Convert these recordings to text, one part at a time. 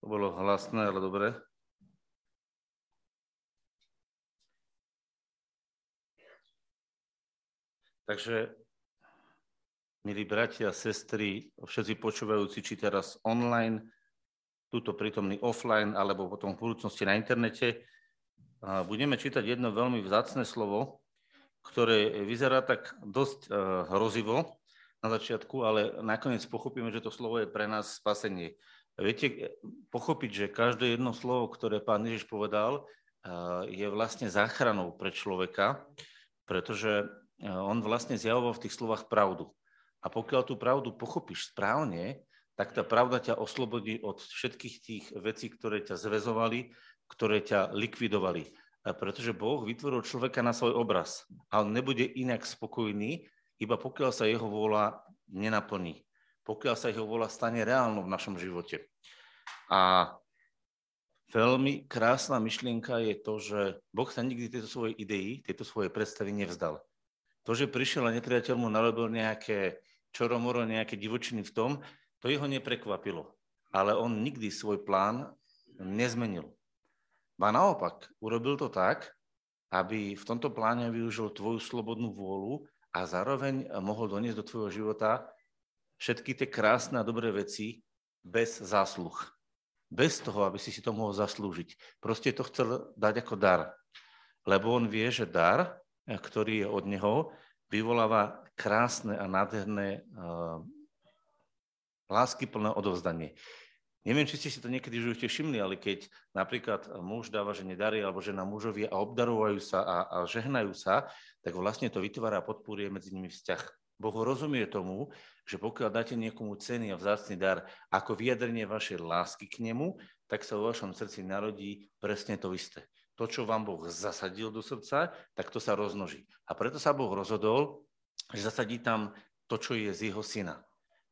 To bolo hlasné, ale dobre. Takže, milí bratia a sestry, všetci počúvajúci, či teraz online, túto prítomný offline, alebo potom v budúcnosti na internete, budeme čítať jedno veľmi vzácne slovo, ktoré vyzerá tak dosť eh, hrozivo na začiatku, ale nakoniec pochopíme, že to slovo je pre nás spasenie. Viete, pochopiť, že každé jedno slovo, ktoré pán Ježiš povedal, je vlastne záchranou pre človeka, pretože on vlastne zjavoval v tých slovách pravdu. A pokiaľ tú pravdu pochopíš správne, tak tá pravda ťa oslobodí od všetkých tých vecí, ktoré ťa zväzovali, ktoré ťa likvidovali. Pretože Boh vytvoril človeka na svoj obraz a on nebude inak spokojný, iba pokiaľ sa jeho vôľa nenaplní pokiaľ sa jeho vola stane reálnou v našom živote. A veľmi krásna myšlienka je to, že Boh sa nikdy tieto svoje idei, tieto svoje predstavy nevzdal. To, že prišiel a nepriateľ mu narobil nejaké čoromoro, nejaké divočiny v tom, to jeho neprekvapilo. Ale on nikdy svoj plán nezmenil. A naopak, urobil to tak, aby v tomto pláne využil tvoju slobodnú vôľu a zároveň mohol doniesť do tvojho života všetky tie krásne a dobré veci bez zásluh. Bez toho, aby si si to mohol zaslúžiť. Proste to chcel dať ako dar. Lebo on vie, že dar, ktorý je od neho, vyvoláva krásne a nádherné uh, láskyplné odovzdanie. Neviem, či ste si to niekedy živote všimli, ale keď napríklad muž dáva žene dary alebo žena mužovi a obdarovajú sa a, a žehnajú sa, tak vlastne to vytvára a podporuje medzi nimi vzťah. Boh rozumie tomu, že pokiaľ dáte niekomu ceny a vzácný dar ako vyjadrenie vašej lásky k nemu, tak sa vo vašom srdci narodí presne to isté. To, čo vám Boh zasadil do srdca, tak to sa roznoží. A preto sa Boh rozhodol, že zasadí tam to, čo je z jeho syna.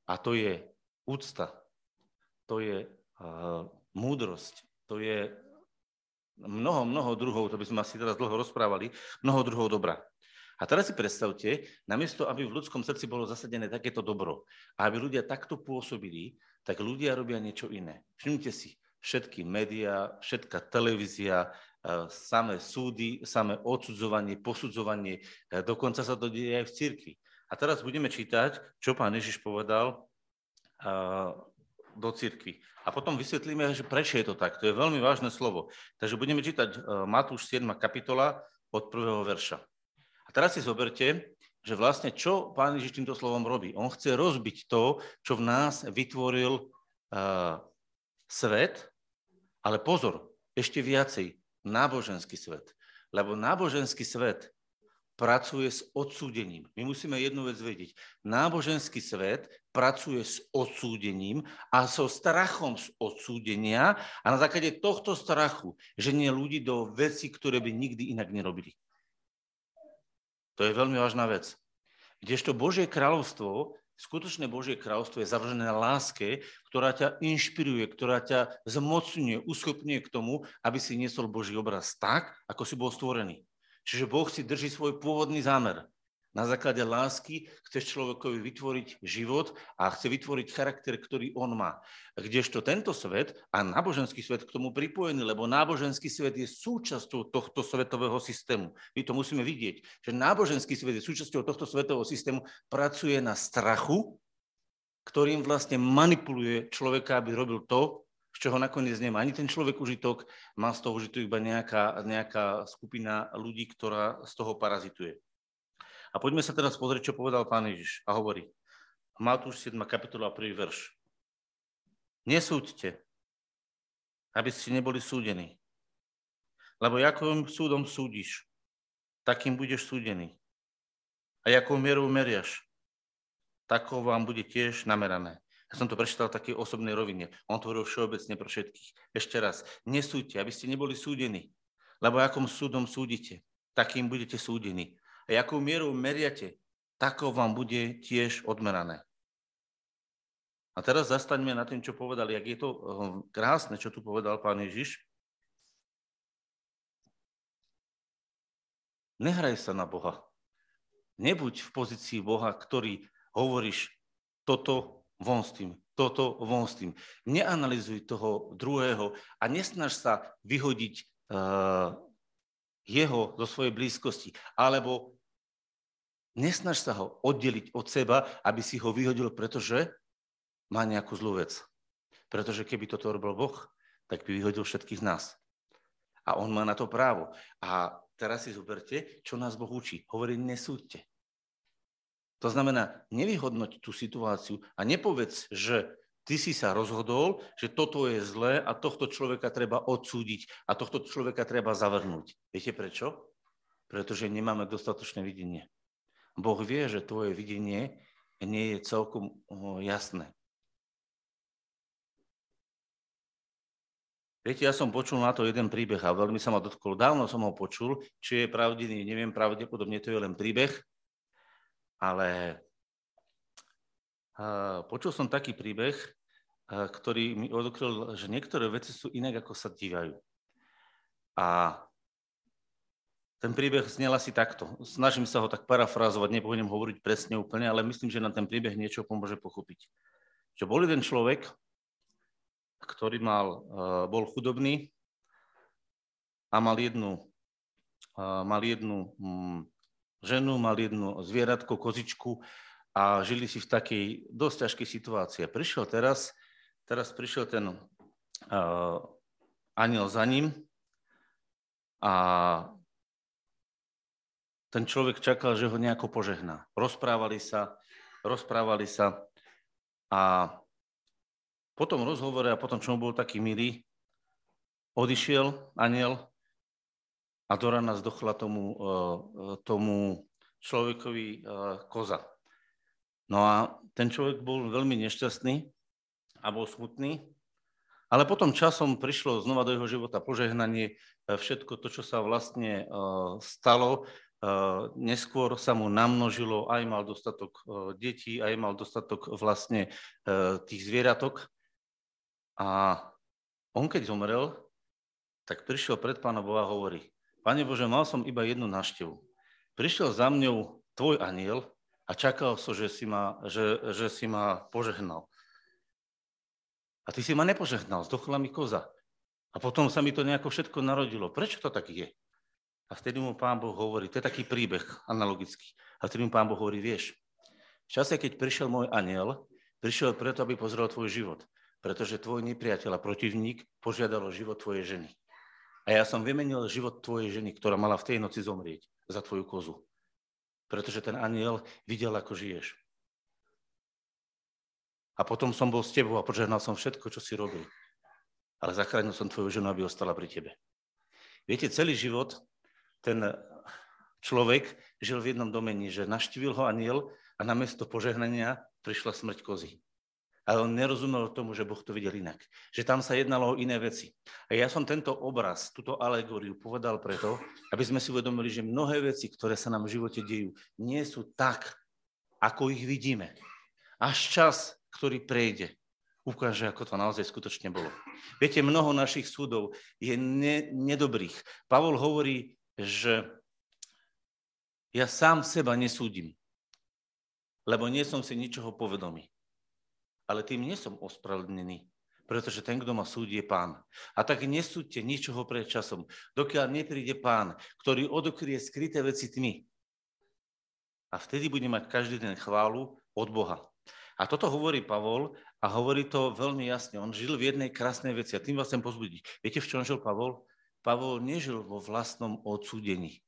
A to je úcta, to je uh, múdrosť, to je mnoho, mnoho druhov, to by sme asi teraz dlho rozprávali, mnoho druhov dobra. A teraz si predstavte, namiesto, aby v ľudskom srdci bolo zasadené takéto dobro a aby ľudia takto pôsobili, tak ľudia robia niečo iné. Všimnite si, všetky médiá, všetká televízia, e, samé súdy, samé odsudzovanie, posudzovanie, e, dokonca sa to deje aj v cirkvi. A teraz budeme čítať, čo pán Ježiš povedal e, do cirkvi. A potom vysvetlíme, že prečo je to tak. To je veľmi vážne slovo. Takže budeme čítať Matúš 7. kapitola od prvého verša teraz si zoberte, že vlastne čo pán Ježiš týmto slovom robí. On chce rozbiť to, čo v nás vytvoril uh, svet, ale pozor, ešte viacej, náboženský svet. Lebo náboženský svet pracuje s odsúdením. My musíme jednu vec vedieť. Náboženský svet pracuje s odsúdením a so strachom z odsúdenia a na základe tohto strachu ženie ľudí do veci, ktoré by nikdy inak nerobili. To je veľmi vážna vec. Kdežto Božie kráľovstvo, skutočné Božie kráľovstvo je založené na láske, ktorá ťa inšpiruje, ktorá ťa zmocňuje, uschopňuje k tomu, aby si niesol Boží obraz tak, ako si bol stvorený. Čiže Boh si drží svoj pôvodný zámer. Na základe lásky chceš človekovi vytvoriť život a chce vytvoriť charakter, ktorý on má. Kdežto tento svet a náboženský svet k tomu pripojený, lebo náboženský svet je súčasťou tohto svetového systému. My to musíme vidieť, že náboženský svet je súčasťou tohto svetového systému, pracuje na strachu, ktorým vlastne manipuluje človeka, aby robil to, z čoho nakoniec nemá ani ten človek užitok, má z toho užitok iba nejaká, nejaká skupina ľudí, ktorá z toho parazituje. A poďme sa teraz pozrieť, čo povedal pán Ježiš. A hovorí, Matúš 7. kapitola, prvý verš. Nesúďte, aby ste neboli súdení. Lebo jakým súdom súdiš, takým budeš súdený. A jakou mierou meriaš, takou vám bude tiež namerané. Ja som to prečítal v takej osobnej rovine. On to hovoril všeobecne pre všetkých. Ešte raz, nesúďte, aby ste neboli súdení. Lebo akom súdom súdite, takým budete súdení a jakou mierou meriate, takou vám bude tiež odmerané. A teraz zastaňme na tým, čo povedali. Jak je to eh, krásne, čo tu povedal pán Ježiš. Nehraj sa na Boha. Nebuď v pozícii Boha, ktorý hovoríš, toto von s tým, toto, von s tým. Neanalizuj toho druhého a nesnaž sa vyhodiť uh, jeho zo svojej blízkosti, alebo nesnaž sa ho oddeliť od seba, aby si ho vyhodil, pretože má nejakú zlú vec. Pretože keby toto robil Boh, tak by vyhodil všetkých nás. A on má na to právo. A teraz si zoberte, čo nás Boh učí. Hovorí, nesúďte. To znamená, nevyhodnoť tú situáciu a nepovedz, že ty si sa rozhodol, že toto je zlé a tohto človeka treba odsúdiť a tohto človeka treba zavrhnúť. Viete prečo? Pretože nemáme dostatočné videnie. Boh vie, že tvoje videnie nie je celkom jasné. Viete, ja som počul na to jeden príbeh a veľmi sa ma dotkol. Dávno som ho počul, či je pravdivý, neviem, pravdepodobne to je len príbeh, ale počul som taký príbeh, ktorý mi odokryl, že niektoré veci sú inak, ako sa dívajú. A ten príbeh znel asi takto. Snažím sa ho tak parafrázovať, nebudem hovoriť presne úplne, ale myslím, že na ten príbeh niečo pomôže pochopiť. Že bol jeden človek, ktorý mal, bol chudobný a mal jednu, mal jednu mm, ženu, mal jednu zvieratko, kozičku a žili si v takej dosť ťažkej situácii. Prišiel teraz, teraz prišiel ten uh, aniel za ním a ten človek čakal, že ho nejako požehná. Rozprávali sa, rozprávali sa a potom rozhovore a potom, čo bol taký milý, odišiel aniel a do rana zdochla tomu, e, tomu človekovi e, koza. No a ten človek bol veľmi nešťastný a bol smutný, ale potom časom prišlo znova do jeho života požehnanie, e, všetko to, čo sa vlastne stalo, neskôr sa mu namnožilo, aj mal dostatok detí, aj mal dostatok vlastne tých zvieratok. A on keď zomrel, tak prišiel pred Pána Boha a hovorí, Pane Bože, mal som iba jednu návštevu. Prišiel za mňou tvoj aniel a čakal som, že si ma, že, že si ma požehnal. A ty si ma nepožehnal, zdochla mi koza. A potom sa mi to nejako všetko narodilo. Prečo to tak je? A vtedy mu pán Boh hovorí, to je taký príbeh analogický. A vtedy mu pán Boh hovorí, vieš, v čase, keď prišiel môj aniel, prišiel preto, aby pozrel tvoj život. Pretože tvoj nepriateľ a protivník požiadal o život tvojej ženy. A ja som vymenil život tvojej ženy, ktorá mala v tej noci zomrieť za tvoju kozu. Pretože ten aniel videl, ako žiješ. A potom som bol s tebou a požehnal som všetko, čo si robil. Ale zachránil som tvoju ženu, aby ostala pri tebe. Viete, celý život ten človek žil v jednom domení, že naštívil ho aniel a namiesto požehnania prišla smrť kozy ale on nerozumel tomu, že Boh to videl inak. Že tam sa jednalo o iné veci. A ja som tento obraz, túto alegóriu povedal preto, aby sme si uvedomili, že mnohé veci, ktoré sa nám v živote dejú, nie sú tak, ako ich vidíme. Až čas, ktorý prejde, ukáže, ako to naozaj skutočne bolo. Viete, mnoho našich súdov je ne, nedobrých. Pavol hovorí, že ja sám seba nesúdim, lebo nie som si ničoho povedomý ale tým nie som ospravedlnený, pretože ten, kto ma súdi, je pán. A tak nesúďte ničoho pred časom, dokiaľ nepríde pán, ktorý odokrie skryté veci tmy. A vtedy bude mať každý den chválu od Boha. A toto hovorí Pavol a hovorí to veľmi jasne. On žil v jednej krásnej veci a tým vás chcem pozbudiť. Viete, v čom žil Pavol? Pavol nežil vo vlastnom odsúdení.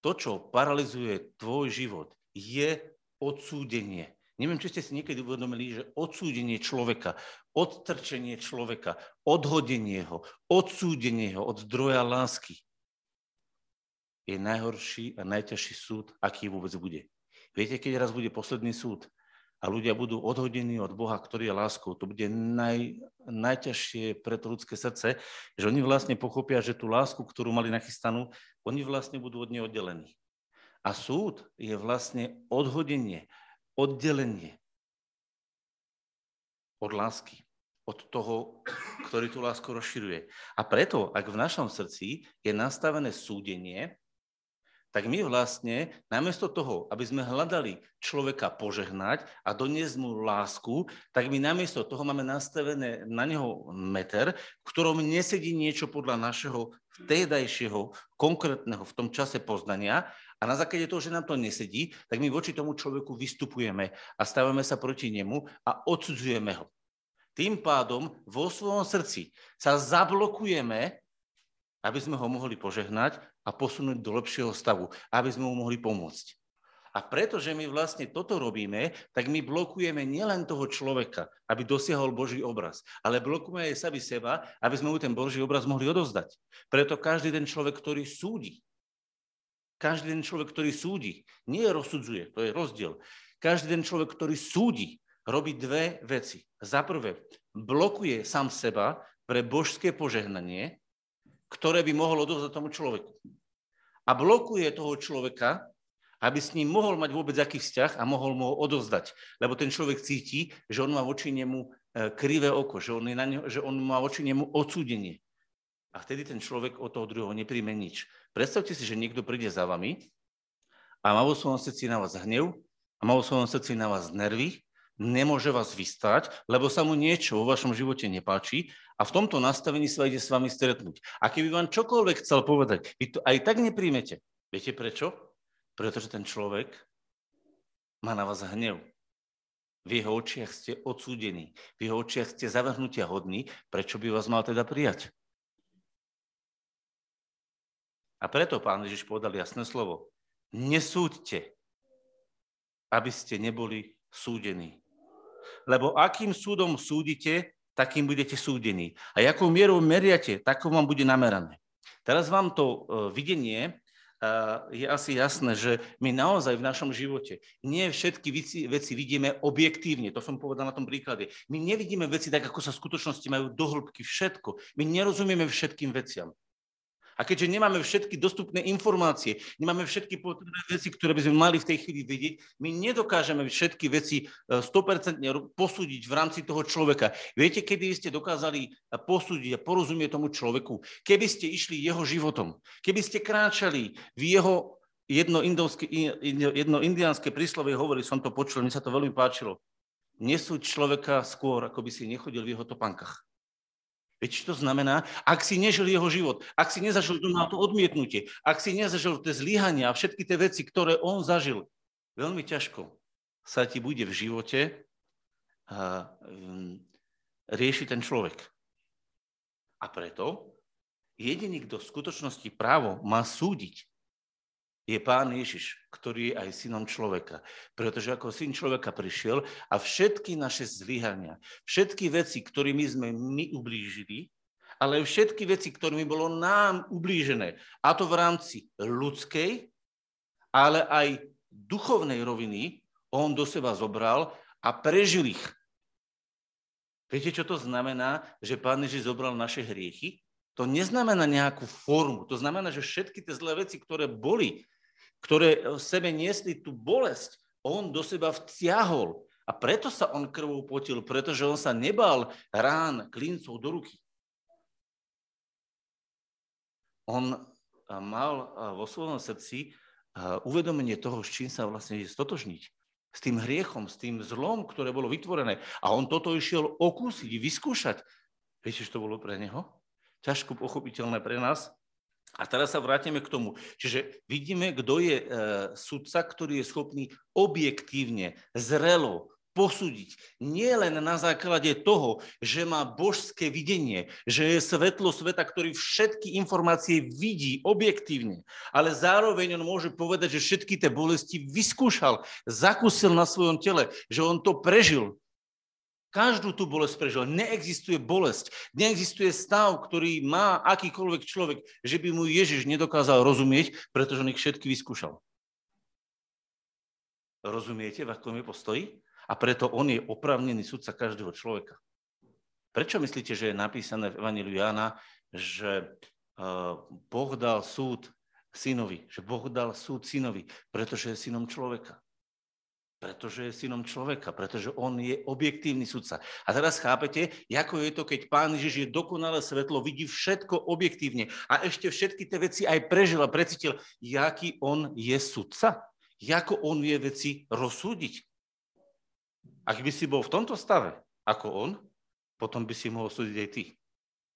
To, čo paralizuje tvoj život, je odsúdenie. Neviem, či ste si niekedy uvedomili, že odsúdenie človeka, odtrčenie človeka, odhodenie ho, odsúdenie ho od zdroja lásky je najhorší a najťažší súd, aký vôbec bude. Viete, keď raz bude posledný súd a ľudia budú odhodení od Boha, ktorý je láskou, to bude naj, najťažšie pre to ľudské srdce, že oni vlastne pochopia, že tú lásku, ktorú mali nachystanú, oni vlastne budú od nej oddelení. A súd je vlastne odhodenie, oddelenie od lásky, od toho, ktorý tú lásku rozširuje. A preto, ak v našom srdci je nastavené súdenie, tak my vlastne, namiesto toho, aby sme hľadali človeka požehnať a doniesť mu lásku, tak my namiesto toho máme nastavené na neho meter, v ktorom nesedí niečo podľa našeho vtedajšieho, konkrétneho v tom čase poznania a na základe toho, že nám to nesedí, tak my voči tomu človeku vystupujeme a stávame sa proti nemu a odsudzujeme ho. Tým pádom vo svojom srdci sa zablokujeme, aby sme ho mohli požehnať a posunúť do lepšieho stavu, aby sme mu mohli pomôcť. A pretože my vlastne toto robíme, tak my blokujeme nielen toho človeka, aby dosiahol Boží obraz, ale blokujeme aj sami seba, aby sme mu ten Boží obraz mohli odozdať. Preto každý ten človek, ktorý súdi, každý ten človek, ktorý súdi, nie rozsudzuje, to je rozdiel. Každý ten človek, ktorý súdi, robí dve veci. Za prvé, blokuje sám seba pre božské požehnanie ktoré by mohol odovzdať tomu človeku. A blokuje toho človeka, aby s ním mohol mať vôbec aký vzťah a mohol mu ho odovzdať. Lebo ten človek cíti, že on má voči nemu e, krivé oko, že on, je na neho, že on má voči nemu odsúdenie. A vtedy ten človek od toho druhého nepríjme nič. Predstavte si, že niekto príde za vami a má vo svojom srdci na vás hnev a má vo svojom srdci na vás nervy nemôže vás vystať, lebo sa mu niečo vo vašom živote nepáči a v tomto nastavení sa ide s vami stretnúť. A keby vám čokoľvek chcel povedať, vy to aj tak nepríjmete. Viete prečo? Pretože ten človek má na vás hnev. V jeho očiach ste odsúdení. V jeho očiach ste zavrhnutia hodní. Prečo by vás mal teda prijať? A preto pán Ježiš povedal jasné slovo. Nesúďte, aby ste neboli súdení. Lebo akým súdom súdite, takým budete súdení. A akou mierou meriate, takou vám bude namerané. Teraz vám to e, videnie e, je asi jasné, že my naozaj v našom živote nie všetky veci, vidíme objektívne. To som povedal na tom príklade. My nevidíme veci tak, ako sa v skutočnosti majú do hĺbky všetko. My nerozumieme všetkým veciam. A keďže nemáme všetky dostupné informácie, nemáme všetky potrebné veci, ktoré by sme mali v tej chvíli vidieť, my nedokážeme všetky veci 100% e, posúdiť v rámci toho človeka. Viete, kedy ste dokázali e, posúdiť a porozumieť tomu človeku? Keby ste išli jeho životom, keby ste kráčali v jeho jedno, jedno indiánske príslovie hovorí, som to počul, mi sa to veľmi páčilo. Nesúď človeka skôr, ako by si nechodil v jeho topankách. Viete, čo to znamená? Ak si nežil jeho život, ak si nezažil doma to odmietnutie, ak si nezažil tie zlyhania a všetky tie veci, ktoré on zažil, veľmi ťažko sa ti bude v živote a, um, riešiť ten človek. A preto jediný, kto v skutočnosti právo má súdiť, je Pán Ježiš, ktorý je aj synom človeka. Pretože ako syn človeka prišiel a všetky naše zlyhania, všetky veci, ktorými sme my ublížili, ale všetky veci, ktorými bolo nám ublížené, a to v rámci ľudskej, ale aj duchovnej roviny, on do seba zobral a prežil ich. Viete, čo to znamená, že Pán Ježiš zobral naše hriechy? To neznamená nejakú formu. To znamená, že všetky tie zlé veci, ktoré boli, ktoré v sebe niesli tú bolesť, on do seba vtiahol. A preto sa on krvou potil, pretože on sa nebal rán klincov do ruky. On mal vo svojom srdci uvedomenie toho, s čím sa vlastne je stotožniť. S tým hriechom, s tým zlom, ktoré bolo vytvorené. A on toto išiel okúsiť, vyskúšať. Viete, čo to bolo pre neho? ťažko pochopiteľné pre nás. A teraz sa vrátime k tomu. Čiže vidíme, kto je e, sudca, ktorý je schopný objektívne, zrelo posúdiť. Nie len na základe toho, že má božské videnie, že je svetlo sveta, ktorý všetky informácie vidí objektívne, ale zároveň on môže povedať, že všetky tie bolesti vyskúšal, zakúsil na svojom tele, že on to prežil, Každú tú bolesť prežil. Neexistuje bolesť, neexistuje stav, ktorý má akýkoľvek človek, že by mu Ježiš nedokázal rozumieť, pretože on ich všetky vyskúšal. Rozumiete, v akom je postoji? A preto on je opravnený sudca každého človeka. Prečo myslíte, že je napísané v Evangeliu Jána, že e, Boh dal súd synovi, že Boh dal súd synovi, pretože je synom človeka. Pretože je synom človeka, pretože on je objektívny sudca. A teraz chápete, ako je to, keď pán Ježiš je dokonalé svetlo, vidí všetko objektívne a ešte všetky tie veci aj prežil a precítil, jaký on je sudca, ako on vie veci rozsúdiť. Ak by si bol v tomto stave, ako on, potom by si mohol súdiť aj ty.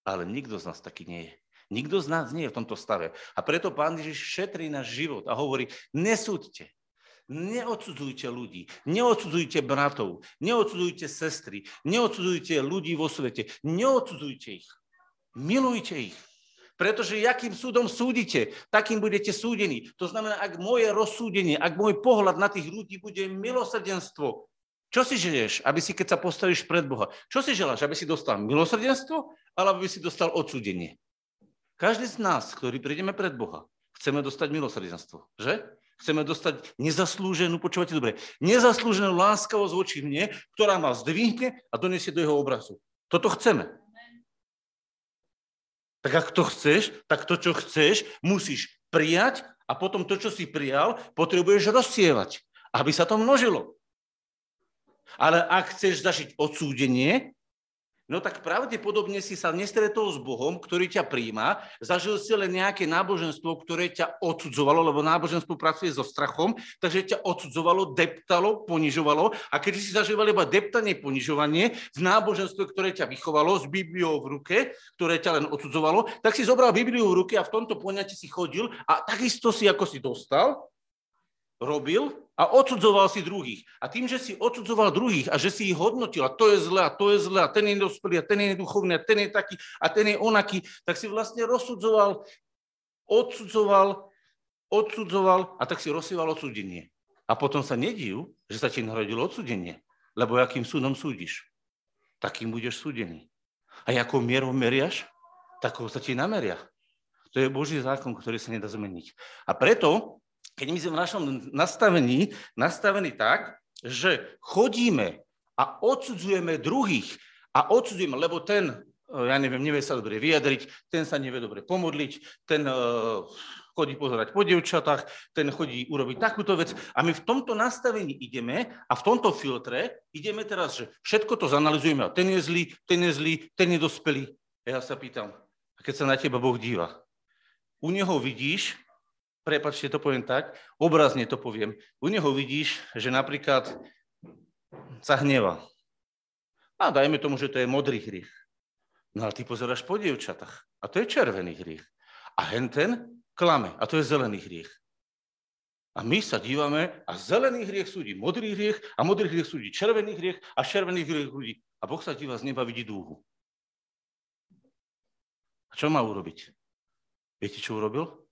Ale nikto z nás taký nie je. Nikto z nás nie je v tomto stave. A preto pán Ježiš šetrí náš život a hovorí, nesúďte, Neodsudzujte ľudí, neodsudzujte bratov, neodsudzujte sestry, neodsudzujte ľudí vo svete, neodsudzujte ich. Milujte ich. Pretože jakým súdom súdite, takým budete súdení. To znamená, ak moje rozsúdenie, ak môj pohľad na tých ľudí bude milosrdenstvo, čo si žiješ, aby si, keď sa postavíš pred Boha, čo si želáš, aby si dostal milosrdenstvo, alebo aby si dostal odsúdenie? Každý z nás, ktorý prídeme pred Boha, chceme dostať milosrdenstvo, že? Chceme dostať nezaslúženú, počúvate dobre, nezaslúženú láskavosť voči mne, ktorá ma zdvihne a donesie do jeho obrazu. Toto chceme. Tak ak to chceš, tak to, čo chceš, musíš prijať a potom to, čo si prijal, potrebuješ rozsievať, aby sa to množilo. Ale ak chceš zažiť odsúdenie, no tak pravdepodobne si sa nestretol s Bohom, ktorý ťa príjma, zažil si len nejaké náboženstvo, ktoré ťa odsudzovalo, lebo náboženstvo pracuje so strachom, takže ťa odsudzovalo, deptalo, ponižovalo. A keď si zažíval iba deptanie, ponižovanie v náboženstve, ktoré ťa vychovalo s Bibliou v ruke, ktoré ťa len odsudzovalo, tak si zobral Bibliu v ruke a v tomto poňati si chodil a takisto si, ako si dostal, robil a odsudzoval si druhých. A tým, že si odsudzoval druhých a že si ich hodnotil a to je zle a to je zle a ten je dospelý a ten je duchovný a ten je taký a ten je onaký, tak si vlastne rozsudzoval, odsudzoval, odsudzoval a tak si rozsieval odsudenie. A potom sa nediv, že sa ti narodilo odsudenie, lebo akým súdom súdiš, takým budeš súdený. A akou mierou meriaš, takou sa ti nameria. To je Boží zákon, ktorý sa nedá zmeniť. A preto keď my sme v našom nastavení nastavení tak, že chodíme a odsudzujeme druhých a odsudzujeme, lebo ten, eh, ja neviem, nevie sa dobre vyjadriť, ten sa nevie dobre pomodliť, ten uh, chodí pozerať po devčatách, ten chodí urobiť takúto vec. A my v tomto nastavení ideme a v tomto filtre ideme teraz, že všetko to zanalizujeme a ten je zlý, ten je zlý, ten je dospelý. A ja sa pýtam, a keď sa na teba Boh díva, u neho vidíš prepačte, to poviem tak, obrazne to poviem, u neho vidíš, že napríklad sa hneva. A dajme tomu, že to je modrý hriech. No ale ty pozeráš po dievčatách a to je červený hriech. A henten klame a to je zelený hriech. A my sa dívame a zelený hriech súdi modrý hriech a modrý hriech súdi červený hriech a červený hriech súdi. A Boh sa díva z neba, vidí dúhu. A čo má urobiť? Viete, čo urobil?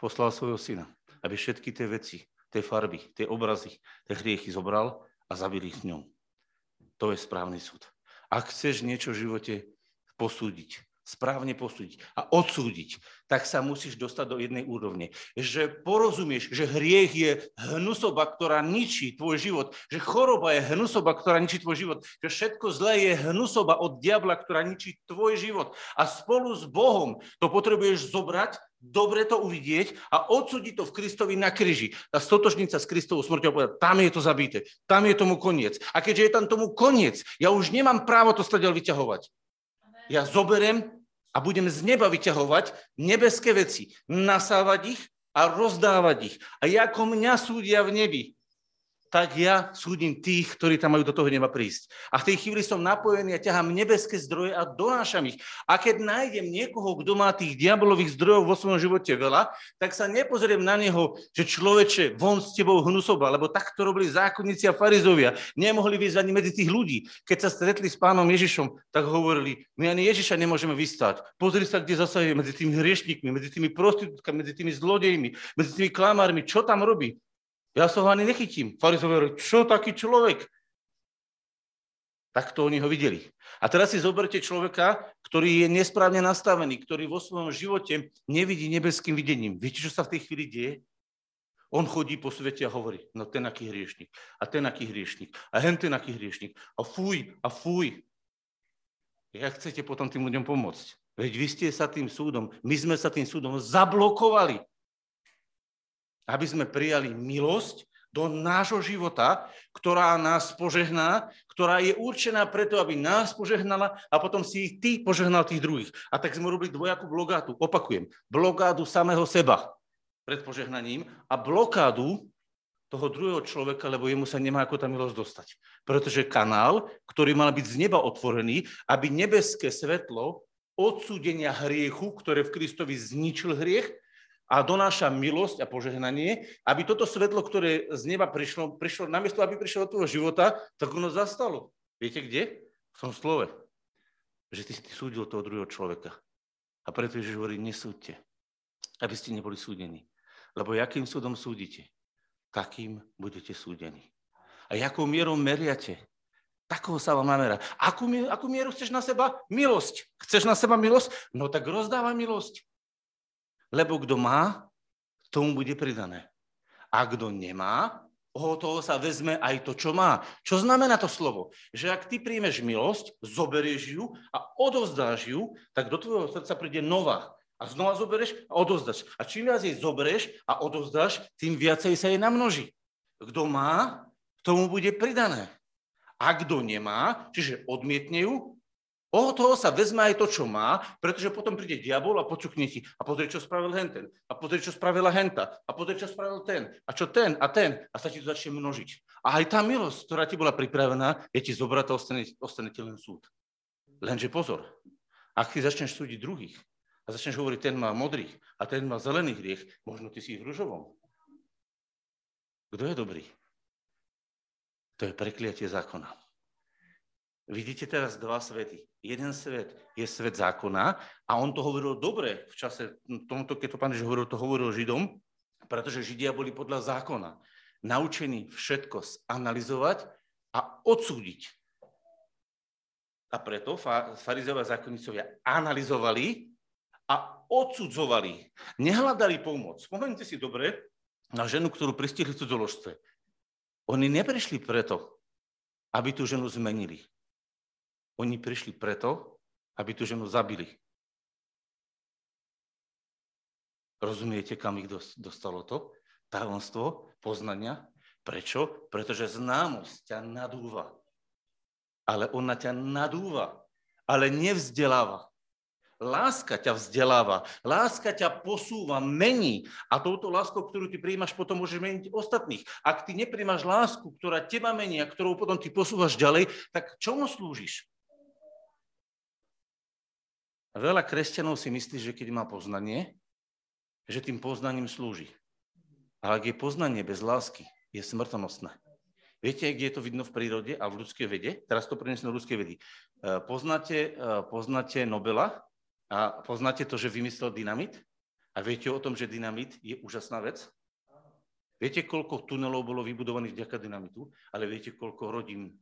Poslal svojho syna, aby všetky tie veci, tie farby, tie obrazy, tie hriechy zobral a zabil ich ňom. To je správny súd. Ak chceš niečo v živote posúdiť, správne posúdiť a odsúdiť, tak sa musíš dostať do jednej úrovne. Že porozumieš, že hriech je hnusoba, ktorá ničí tvoj život, že choroba je hnusoba, ktorá ničí tvoj život, že všetko zlé je hnusoba od diabla, ktorá ničí tvoj život. A spolu s Bohom to potrebuješ zobrať, dobre to uvidieť a odsúdiť to v Kristovi na kryži. A stotožniť sa s Kristovou smrťou povedať, tam je to zabité, tam je tomu koniec. A keďže je tam tomu koniec, ja už nemám právo to stadiaľ vyťahovať ja zoberiem a budem z neba vyťahovať nebeské veci, nasávať ich a rozdávať ich. A ako mňa súdia v nebi, tak ja súdim tých, ktorí tam majú do toho neba prísť. A v tej chvíli som napojený a ťahám nebeské zdroje a donášam ich. A keď nájdem niekoho, kto má tých diabolových zdrojov vo svojom živote veľa, tak sa nepozriem na neho, že človeče, von s tebou hnusoba, lebo takto robili zákonníci a farizovia. Nemohli vyjsť ani medzi tých ľudí. Keď sa stretli s pánom Ježišom, tak hovorili, my ani Ježiša nemôžeme vystať. Pozri sa, kde zasahuje medzi tými hriešnikmi, medzi tými prostitútkami, medzi tými zlodejmi, medzi tými klamármi. Čo tam robí? Ja sa ho ani nechytím. Farizovia hovorí, čo taký človek? Tak to oni ho videli. A teraz si zoberte človeka, ktorý je nesprávne nastavený, ktorý vo svojom živote nevidí nebeským videním. Viete, čo sa v tej chvíli deje? On chodí po svete a hovorí, no ten aký hriešnik, a ten aký hriešnik, a hen ten aký hriešnik, a fuj, a fuj. Jak chcete potom tým ľuďom pomôcť? Veď vy ste sa tým súdom, my sme sa tým súdom zablokovali aby sme prijali milosť, do nášho života, ktorá nás požehná, ktorá je určená preto, aby nás požehnala a potom si ty požehnal tých druhých. A tak sme robili dvojakú blogádu. Opakujem, blokádu samého seba pred požehnaním a blokádu toho druhého človeka, lebo jemu sa nemá ako tá milosť dostať. Pretože kanál, ktorý mal byť z neba otvorený, aby nebeské svetlo odsúdenia hriechu, ktoré v Kristovi zničil hriech, a donáša milosť a požehnanie, aby toto svetlo, ktoré z neba prišlo, prišlo namiesto, aby prišlo do tvojho života, tak ono zastalo. Viete kde? V tom slove. Že ty si súdil toho druhého človeka. A preto Ježiš hovorí, nesúďte, aby ste neboli súdení. Lebo jakým súdom súdite, takým budete súdení. A jakou mierou meriate, takého sa vám namerá. Akú, akú mieru chceš na seba? Milosť. Chceš na seba milosť? No tak rozdáva milosť. Lebo kto má, tomu bude pridané. A kto nemá, o toho sa vezme aj to, čo má. Čo znamená to slovo? Že ak ty príjmeš milosť, zoberieš ju a odovzdáš ju, tak do tvojho srdca príde nová. A znova zoberieš a odovzdáš. A čím viac jej zoberieš a odovzdáš, tým viacej sa jej namnoží. Kto má, tomu bude pridané. A kto nemá, čiže odmietne ju, O toho sa vezme aj to, čo má, pretože potom príde diabol a počukne ti a pozrie, čo spravil henten. A pozrie, čo spravila henta. A pozrie, čo spravil ten. A čo ten a ten. A sa ti to začne množiť. A aj tá milosť, ktorá ti bola pripravená, je ti zobrať a ostane, ostane ti len súd. Lenže pozor, ak ty začneš súdiť druhých a začneš hovoriť, ten má modrých a ten má zelený hriech, možno ty si v ružovom. Kto je dobrý? To je prekliatie zákona. Vidíte teraz dva svety. Jeden svet je svet zákona a on to hovoril dobre v čase, tomto, keď to pán Ježiš hovoril, to hovoril Židom, pretože Židia boli podľa zákona naučení všetko zanalizovať a odsúdiť. A preto farizovia a zákonnicovia analyzovali a odsudzovali. Nehľadali pomoc. Spomeňte si dobre na ženu, ktorú pristihli v cudzoložstve. Oni neprišli preto, aby tú ženu zmenili. Oni prišli preto, aby tú ženu zabili. Rozumiete, kam ich dostalo to? Tajomstvo poznania. Prečo? Pretože známosť ťa nadúva. Ale ona ťa nadúva, ale nevzdeláva. Láska ťa vzdeláva, láska ťa posúva, mení a touto láskou, ktorú ty príjmaš, potom môžeš meniť ostatných. Ak ty nepríjmaš lásku, ktorá teba mení a ktorou potom ty posúvaš ďalej, tak čomu slúžiš? Veľa kresťanov si myslí, že keď má poznanie, že tým poznaním slúži. Ale ak je poznanie bez lásky, je smrtonosné. Viete, kde je to vidno v prírode a v ľudskej vede? Teraz to prenesem do ľudskej vedy. E, poznáte, e, poznáte Nobela a poznáte to, že vymyslel dynamit? A viete o tom, že dynamit je úžasná vec? Viete, koľko tunelov bolo vybudovaných vďaka dynamitu, ale viete, koľko rodín,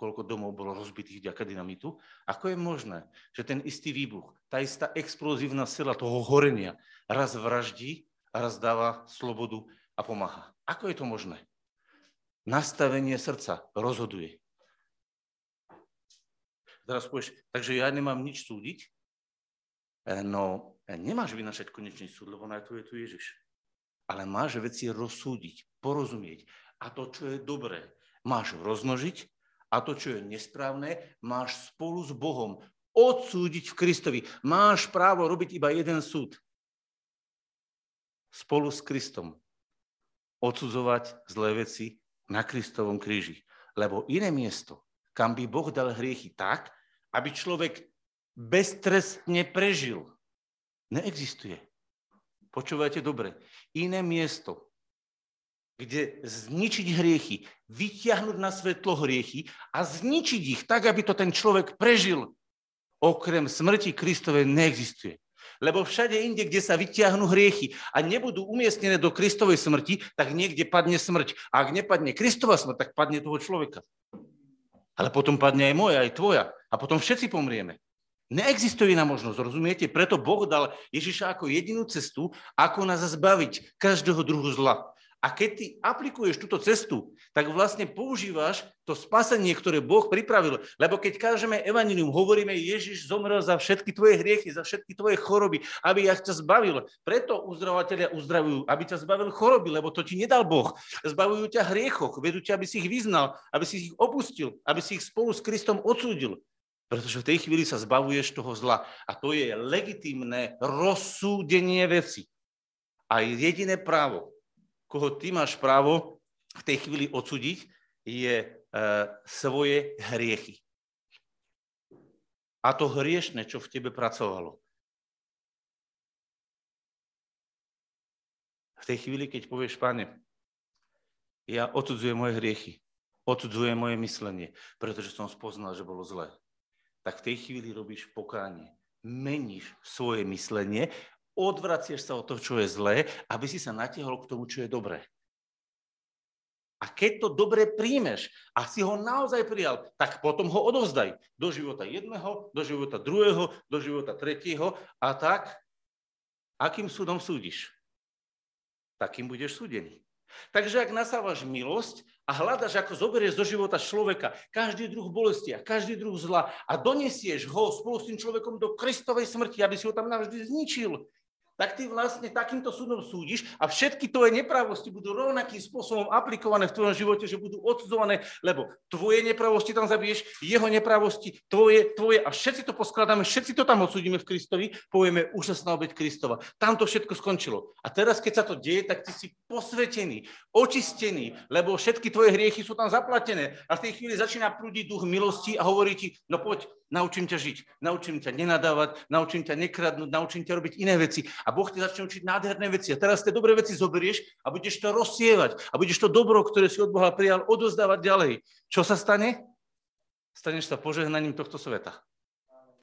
koľko domov bolo rozbitých vďaka dynamitu? Ako je možné, že ten istý výbuch, tá istá explozívna sila toho horenia raz vraždí a raz dáva slobodu a pomáha? Ako je to možné? Nastavenie srdca rozhoduje. Teraz povieš, takže ja nemám nič súdiť? Eh, no, eh, nemáš vynašať konečný súd, lebo na to je tu Ježiš ale máš veci rozsúdiť, porozumieť. A to, čo je dobré, máš rozmnožiť a to, čo je nesprávne, máš spolu s Bohom odsúdiť v Kristovi. Máš právo robiť iba jeden súd. Spolu s Kristom. Odsudzovať zlé veci na Kristovom kríži. Lebo iné miesto, kam by Boh dal hriechy tak, aby človek beztrestne prežil, neexistuje. Počúvajte dobre. Iné miesto, kde zničiť hriechy, vytiahnuť na svetlo hriechy a zničiť ich tak, aby to ten človek prežil, okrem smrti Kristovej neexistuje. Lebo všade inde, kde sa vytiahnu hriechy a nebudú umiestnené do Kristovej smrti, tak niekde padne smrť. A ak nepadne Kristova smrť, tak padne toho človeka. Ale potom padne aj moja, aj tvoja. A potom všetci pomrieme. Neexistuje iná možnosť, rozumiete? Preto Boh dal Ježiša ako jedinú cestu, ako nás zbaviť každého druhu zla. A keď ty aplikuješ túto cestu, tak vlastne používaš to spasenie, ktoré Boh pripravil. Lebo keď kážeme evanilium, hovoríme, Ježiš zomrel za všetky tvoje hriechy, za všetky tvoje choroby, aby ja ťa zbavil. Preto uzdravovateľia uzdravujú, aby ťa zbavil choroby, lebo to ti nedal Boh. Zbavujú ťa hriechoch, vedú ťa, aby si ich vyznal, aby si ich opustil, aby si ich spolu s Kristom odsúdil. Pretože v tej chvíli sa zbavuješ toho zla. A to je legitimné rozsúdenie veci. A jediné právo, koho ty máš právo v tej chvíli odsúdiť, je e, svoje hriechy. A to hriešne, čo v tebe pracovalo. V tej chvíli, keď povieš, pane, ja odsudzujem moje hriechy, odsudzujem moje myslenie, pretože som spoznal, že bolo zlé, tak v tej chvíli robíš pokánie. Meníš svoje myslenie odvracieš sa od toho, čo je zlé, aby si sa natiahol k tomu, čo je dobré. A keď to dobre príjmeš a si ho naozaj prijal, tak potom ho odovzdaj do života jedného, do života druhého, do života tretieho a tak, akým súdom súdiš, takým budeš súdený. Takže ak nasávaš milosť a hľadaš, ako zoberieš do života človeka. Každý druh bolesti a každý druh zla. A donesieš ho spolu s tým človekom do Kristovej smrti, aby si ho tam navždy zničil, tak ty vlastne takýmto súdom súdiš a všetky tvoje nepravosti budú rovnakým spôsobom aplikované v tvojom živote, že budú odsudzované, lebo tvoje nepravosti tam zabiješ, jeho nepravosti, tvoje, tvoje a všetci to poskladáme, všetci to tam odsúdime v Kristovi, povieme úžasná obeď Kristova. Tam to všetko skončilo. A teraz, keď sa to deje, tak ty si posvetený, očistený, lebo všetky tvoje hriechy sú tam zaplatené. A v tej chvíli začína prúdiť duch milosti a hovorí ti, no poď, Naučím ťa žiť, naučím ťa nenadávať, naučím ťa nekradnúť, naučím ťa robiť iné veci. A Boh ti začne učiť nádherné veci. A teraz tie dobré veci zoberieš a budeš to rozsievať. A budeš to dobro, ktoré si od Boha prijal, odozdávať ďalej. Čo sa stane? Staneš sa požehnaním tohto sveta.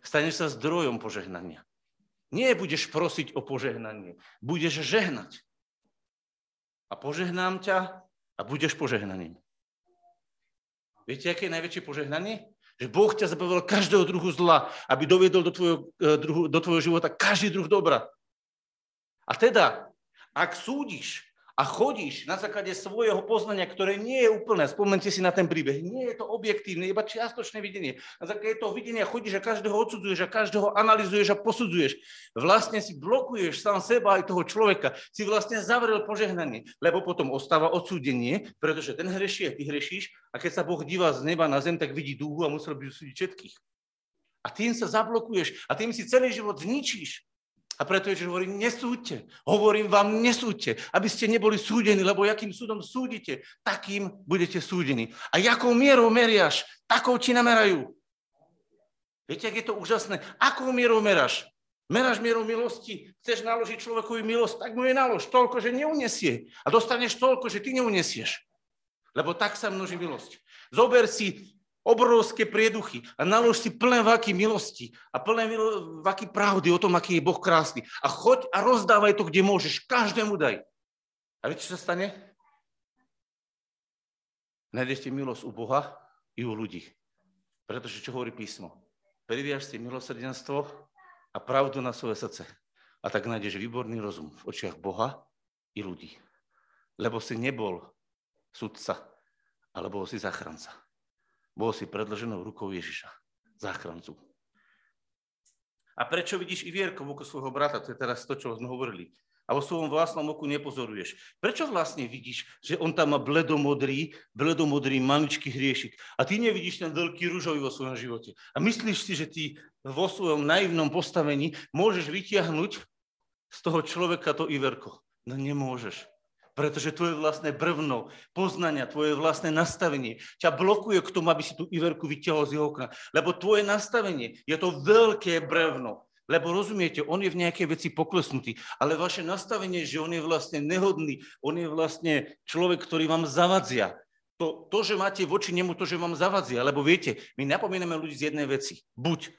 Staneš sa zdrojom požehnania. Nie budeš prosiť o požehnanie, budeš žehnať. A požehnám ťa a budeš požehnaním. Viete, aké je najväčšie požehnanie? Že Boh ťa zabavil každého druhu zla, aby doviedol do tvojho, e, druhu, do tvojho života každý druh dobra. A teda, ak súdiš a chodíš na základe svojho poznania, ktoré nie je úplné, spomente si na ten príbeh, nie je to objektívne, iba čiastočné videnie. Na základe toho videnia chodíš a každého odsudzuješ a každého analizuješ a posudzuješ. Vlastne si blokuješ sám seba aj toho človeka, si vlastne zavrel požehnanie, lebo potom ostáva odsúdenie, pretože ten hreší a ty hrešíš a keď sa Boh díva z neba na zem, tak vidí dúhu a musel by súdiť všetkých. A tým sa zablokuješ a tým si celý život zničíš. A preto Ježiš hovorí, nesúďte. Hovorím vám, nesúďte, aby ste neboli súdení, lebo jakým súdom súdite, takým budete súdení. A jakou mierou meriaš, takou ti namerajú. Viete, ak je to úžasné? Akou mierou meráš? Meráš mierou milosti, chceš naložiť človekovi milosť, tak mu je nalož toľko, že neunesie. A dostaneš toľko, že ty neunesieš. Lebo tak sa množí milosť. Zober si obrovské prieduchy a nalož si plné vaky milosti a plné vaky pravdy o tom, aký je Boh krásny. A choď a rozdávaj to, kde môžeš. Každému daj. A viete, čo sa stane? Nájdete milosť u Boha i u ľudí. Pretože čo hovorí písmo? Priviaž si milosrdenstvo a pravdu na svoje srdce. A tak nájdeš výborný rozum v očiach Boha i ľudí. Lebo si nebol sudca, ale bol si zachranca. Bol si predloženou rukou Ježiša, záchrancu. A prečo vidíš i vierko v svojho brata? To je teraz to, čo sme hovorili. A vo svojom vlastnom oku nepozoruješ. Prečo vlastne vidíš, že on tam má bledomodrý, bledomodrý maličký hriešik a ty nevidíš ten veľký rúžový vo svojom živote. A myslíš si, že ty vo svojom naivnom postavení môžeš vytiahnuť z toho človeka to iverko. No nemôžeš pretože tvoje vlastné brvno, poznania, tvoje vlastné nastavenie ťa blokuje k tomu, aby si tú Iverku vyťahol z jeho okna. Lebo tvoje nastavenie je to veľké brevno. Lebo rozumiete, on je v nejakej veci poklesnutý, ale vaše nastavenie, že on je vlastne nehodný, on je vlastne človek, ktorý vám zavadzia. To, to, že máte voči nemu, to, že vám zavadzia, lebo viete, my napomíname ľudí z jednej veci. Buď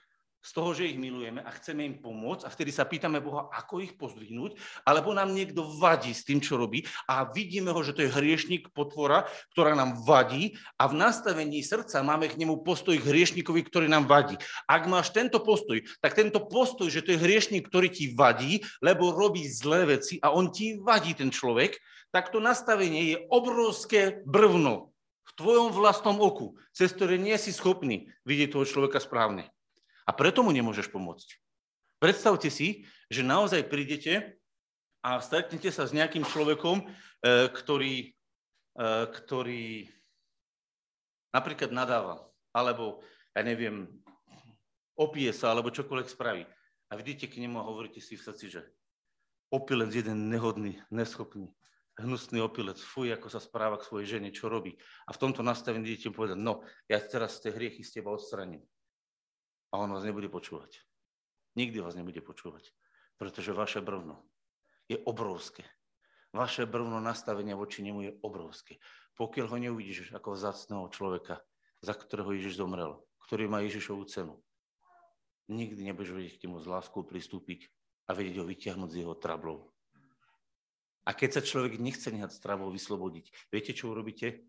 z toho, že ich milujeme a chceme im pomôcť a vtedy sa pýtame Boha, ako ich pozdvihnúť, alebo nám niekto vadí s tým, čo robí a vidíme ho, že to je hriešnik, potvora, ktorá nám vadí a v nastavení srdca máme k nemu postoj k hriešnikovi, ktorý nám vadí. Ak máš tento postoj, tak tento postoj, že to je hriešnik, ktorý ti vadí, lebo robí zlé veci a on ti vadí ten človek, tak to nastavenie je obrovské brvno v tvojom vlastnom oku, cez ktoré nie si schopný vidieť toho človeka správne. A preto mu nemôžeš pomôcť. Predstavte si, že naozaj prídete a stretnete sa s nejakým človekom, e, ktorý, e, ktorý napríklad nadáva, alebo, ja neviem, opije sa, alebo čokoľvek spraví. A vidíte k nemu a hovoríte si v srdci, že opilec jeden nehodný, neschopný, hnusný opilec, fuj, ako sa správa k svojej žene, čo robí. A v tomto nastavení idete povedať, no, ja teraz tie hriechy z teba odstraním. A on vás nebude počúvať. Nikdy vás nebude počúvať, pretože vaše brvno je obrovské. Vaše brvno nastavenia voči nemu je obrovské. Pokiaľ ho neuvidíš ako vzácného človeka, za ktorého Ježiš zomrel, ktorý má Ježišovú cenu, nikdy nebudeš vedieť k nemu z láskou pristúpiť a vedieť ho vyťahnuť z jeho trablov. A keď sa človek nechce nehať s trablou vyslobodiť, viete, čo urobíte?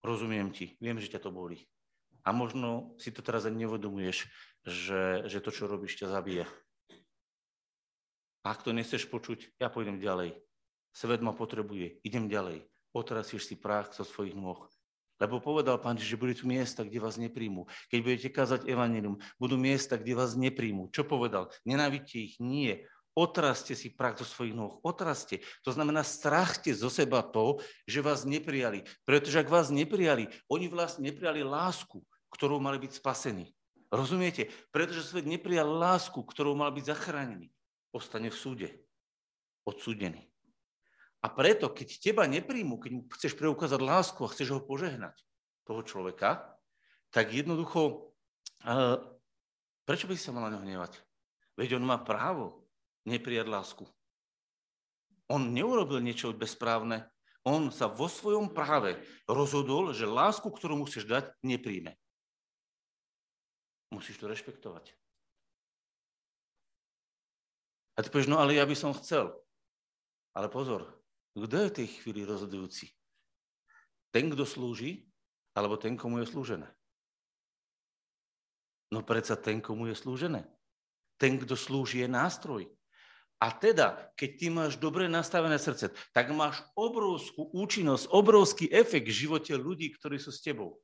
Rozumiem ti, viem, že ťa to boli. A možno si to teraz ani nevedomuješ, že, že to, čo robíš, ťa zabíja. Ak to nechceš počuť, ja pôjdem ďalej. Svet ma potrebuje, idem ďalej. Otrasieš si prach zo svojich nôh. Lebo povedal pán, že budú tu miesta, kde vás nepríjmu. Keď budete kázať evanilium, budú miesta, kde vás nepríjmu. Čo povedal? Nenávidte ich? Nie. Otraste si prach zo svojich nôh. Otraste. To znamená, strachte zo seba to, že vás neprijali. Pretože ak vás neprijali, oni vlastne neprijali lásku, ktorou mali byť spasení. Rozumiete? Pretože svet neprijal lásku, ktorou mal byť zachránený ostane v súde. Odsúdený. A preto, keď teba nepríjmu, keď mu chceš preukázať lásku a chceš ho požehnať, toho človeka, tak jednoducho, uh, prečo by sa mal na neho hnevať? Veď on má právo neprijať lásku. On neurobil niečo bezprávne. On sa vo svojom práve rozhodol, že lásku, ktorú musíš dať, nepríjme. Musíš to rešpektovať. A ty povieš, no ale ja by som chcel. Ale pozor, kto je v tej chvíli rozhodujúci? Ten, kto slúži, alebo ten, komu je slúžené? No predsa ten, komu je slúžené. Ten, kto slúži, je nástroj. A teda, keď ty máš dobre nastavené srdce, tak máš obrovskú účinnosť, obrovský efekt v živote ľudí, ktorí sú s tebou.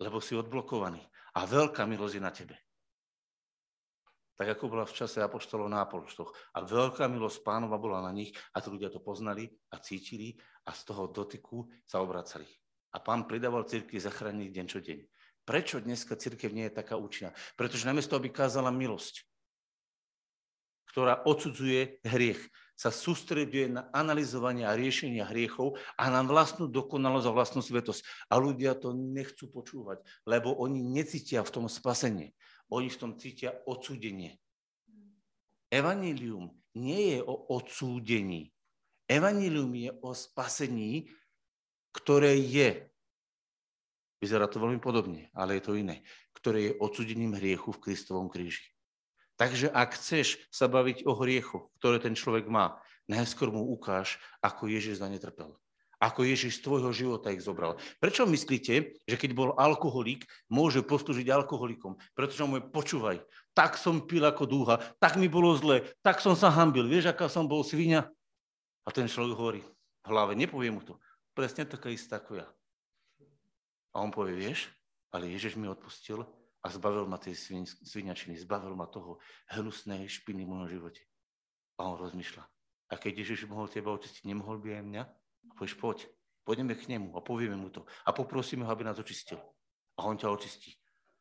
Lebo si odblokovaný. A veľká milosť je na tebe tak ako bola v čase apoštolov na apoštoch. A veľká milosť pánova bola na nich a tí ľudia to poznali a cítili a z toho dotyku sa obracali. A pán pridával cirkvi zachrániť deň čo deň. Prečo dneska církev nie je taká účinná? Pretože namiesto, aby kázala milosť, ktorá odsudzuje hriech, sa sústreduje na analyzovanie a riešenia hriechov a na vlastnú dokonalosť a vlastnú svetosť. A ľudia to nechcú počúvať, lebo oni necítia v tom spasenie. Oni v tom cítia odsúdenie. Evanílium nie je o odsúdení. Evanílium je o spasení, ktoré je, vyzerá to veľmi podobne, ale je to iné, ktoré je odsúdením hriechu v Kristovom kríži. Takže ak chceš sa baviť o hriechu, ktoré ten človek má, najskôr mu ukáž, ako Ježiš za ako Ježiš z tvojho života ich zobral. Prečo myslíte, že keď bol alkoholík, môže poslúžiť alkoholikom? Pretože mu počúvaj, tak som pil ako dúha, tak mi bolo zle, tak som sa hambil, vieš, aká som bol svinia? A ten človek hovorí v hlave, nepoviem mu to, presne taká istá ako ja. A on povie, vieš, ale Ježiš mi odpustil a zbavil ma tej svinačiny, zbavil ma toho hnusnej špiny v mojom živote. A on rozmýšľa, a keď Ježiš mohol teba očistiť, nemohol by aj mňa? A povieš, poď, pôjdeme k nemu a povieme mu to. A poprosíme ho, aby nás očistil. A on ťa očistí.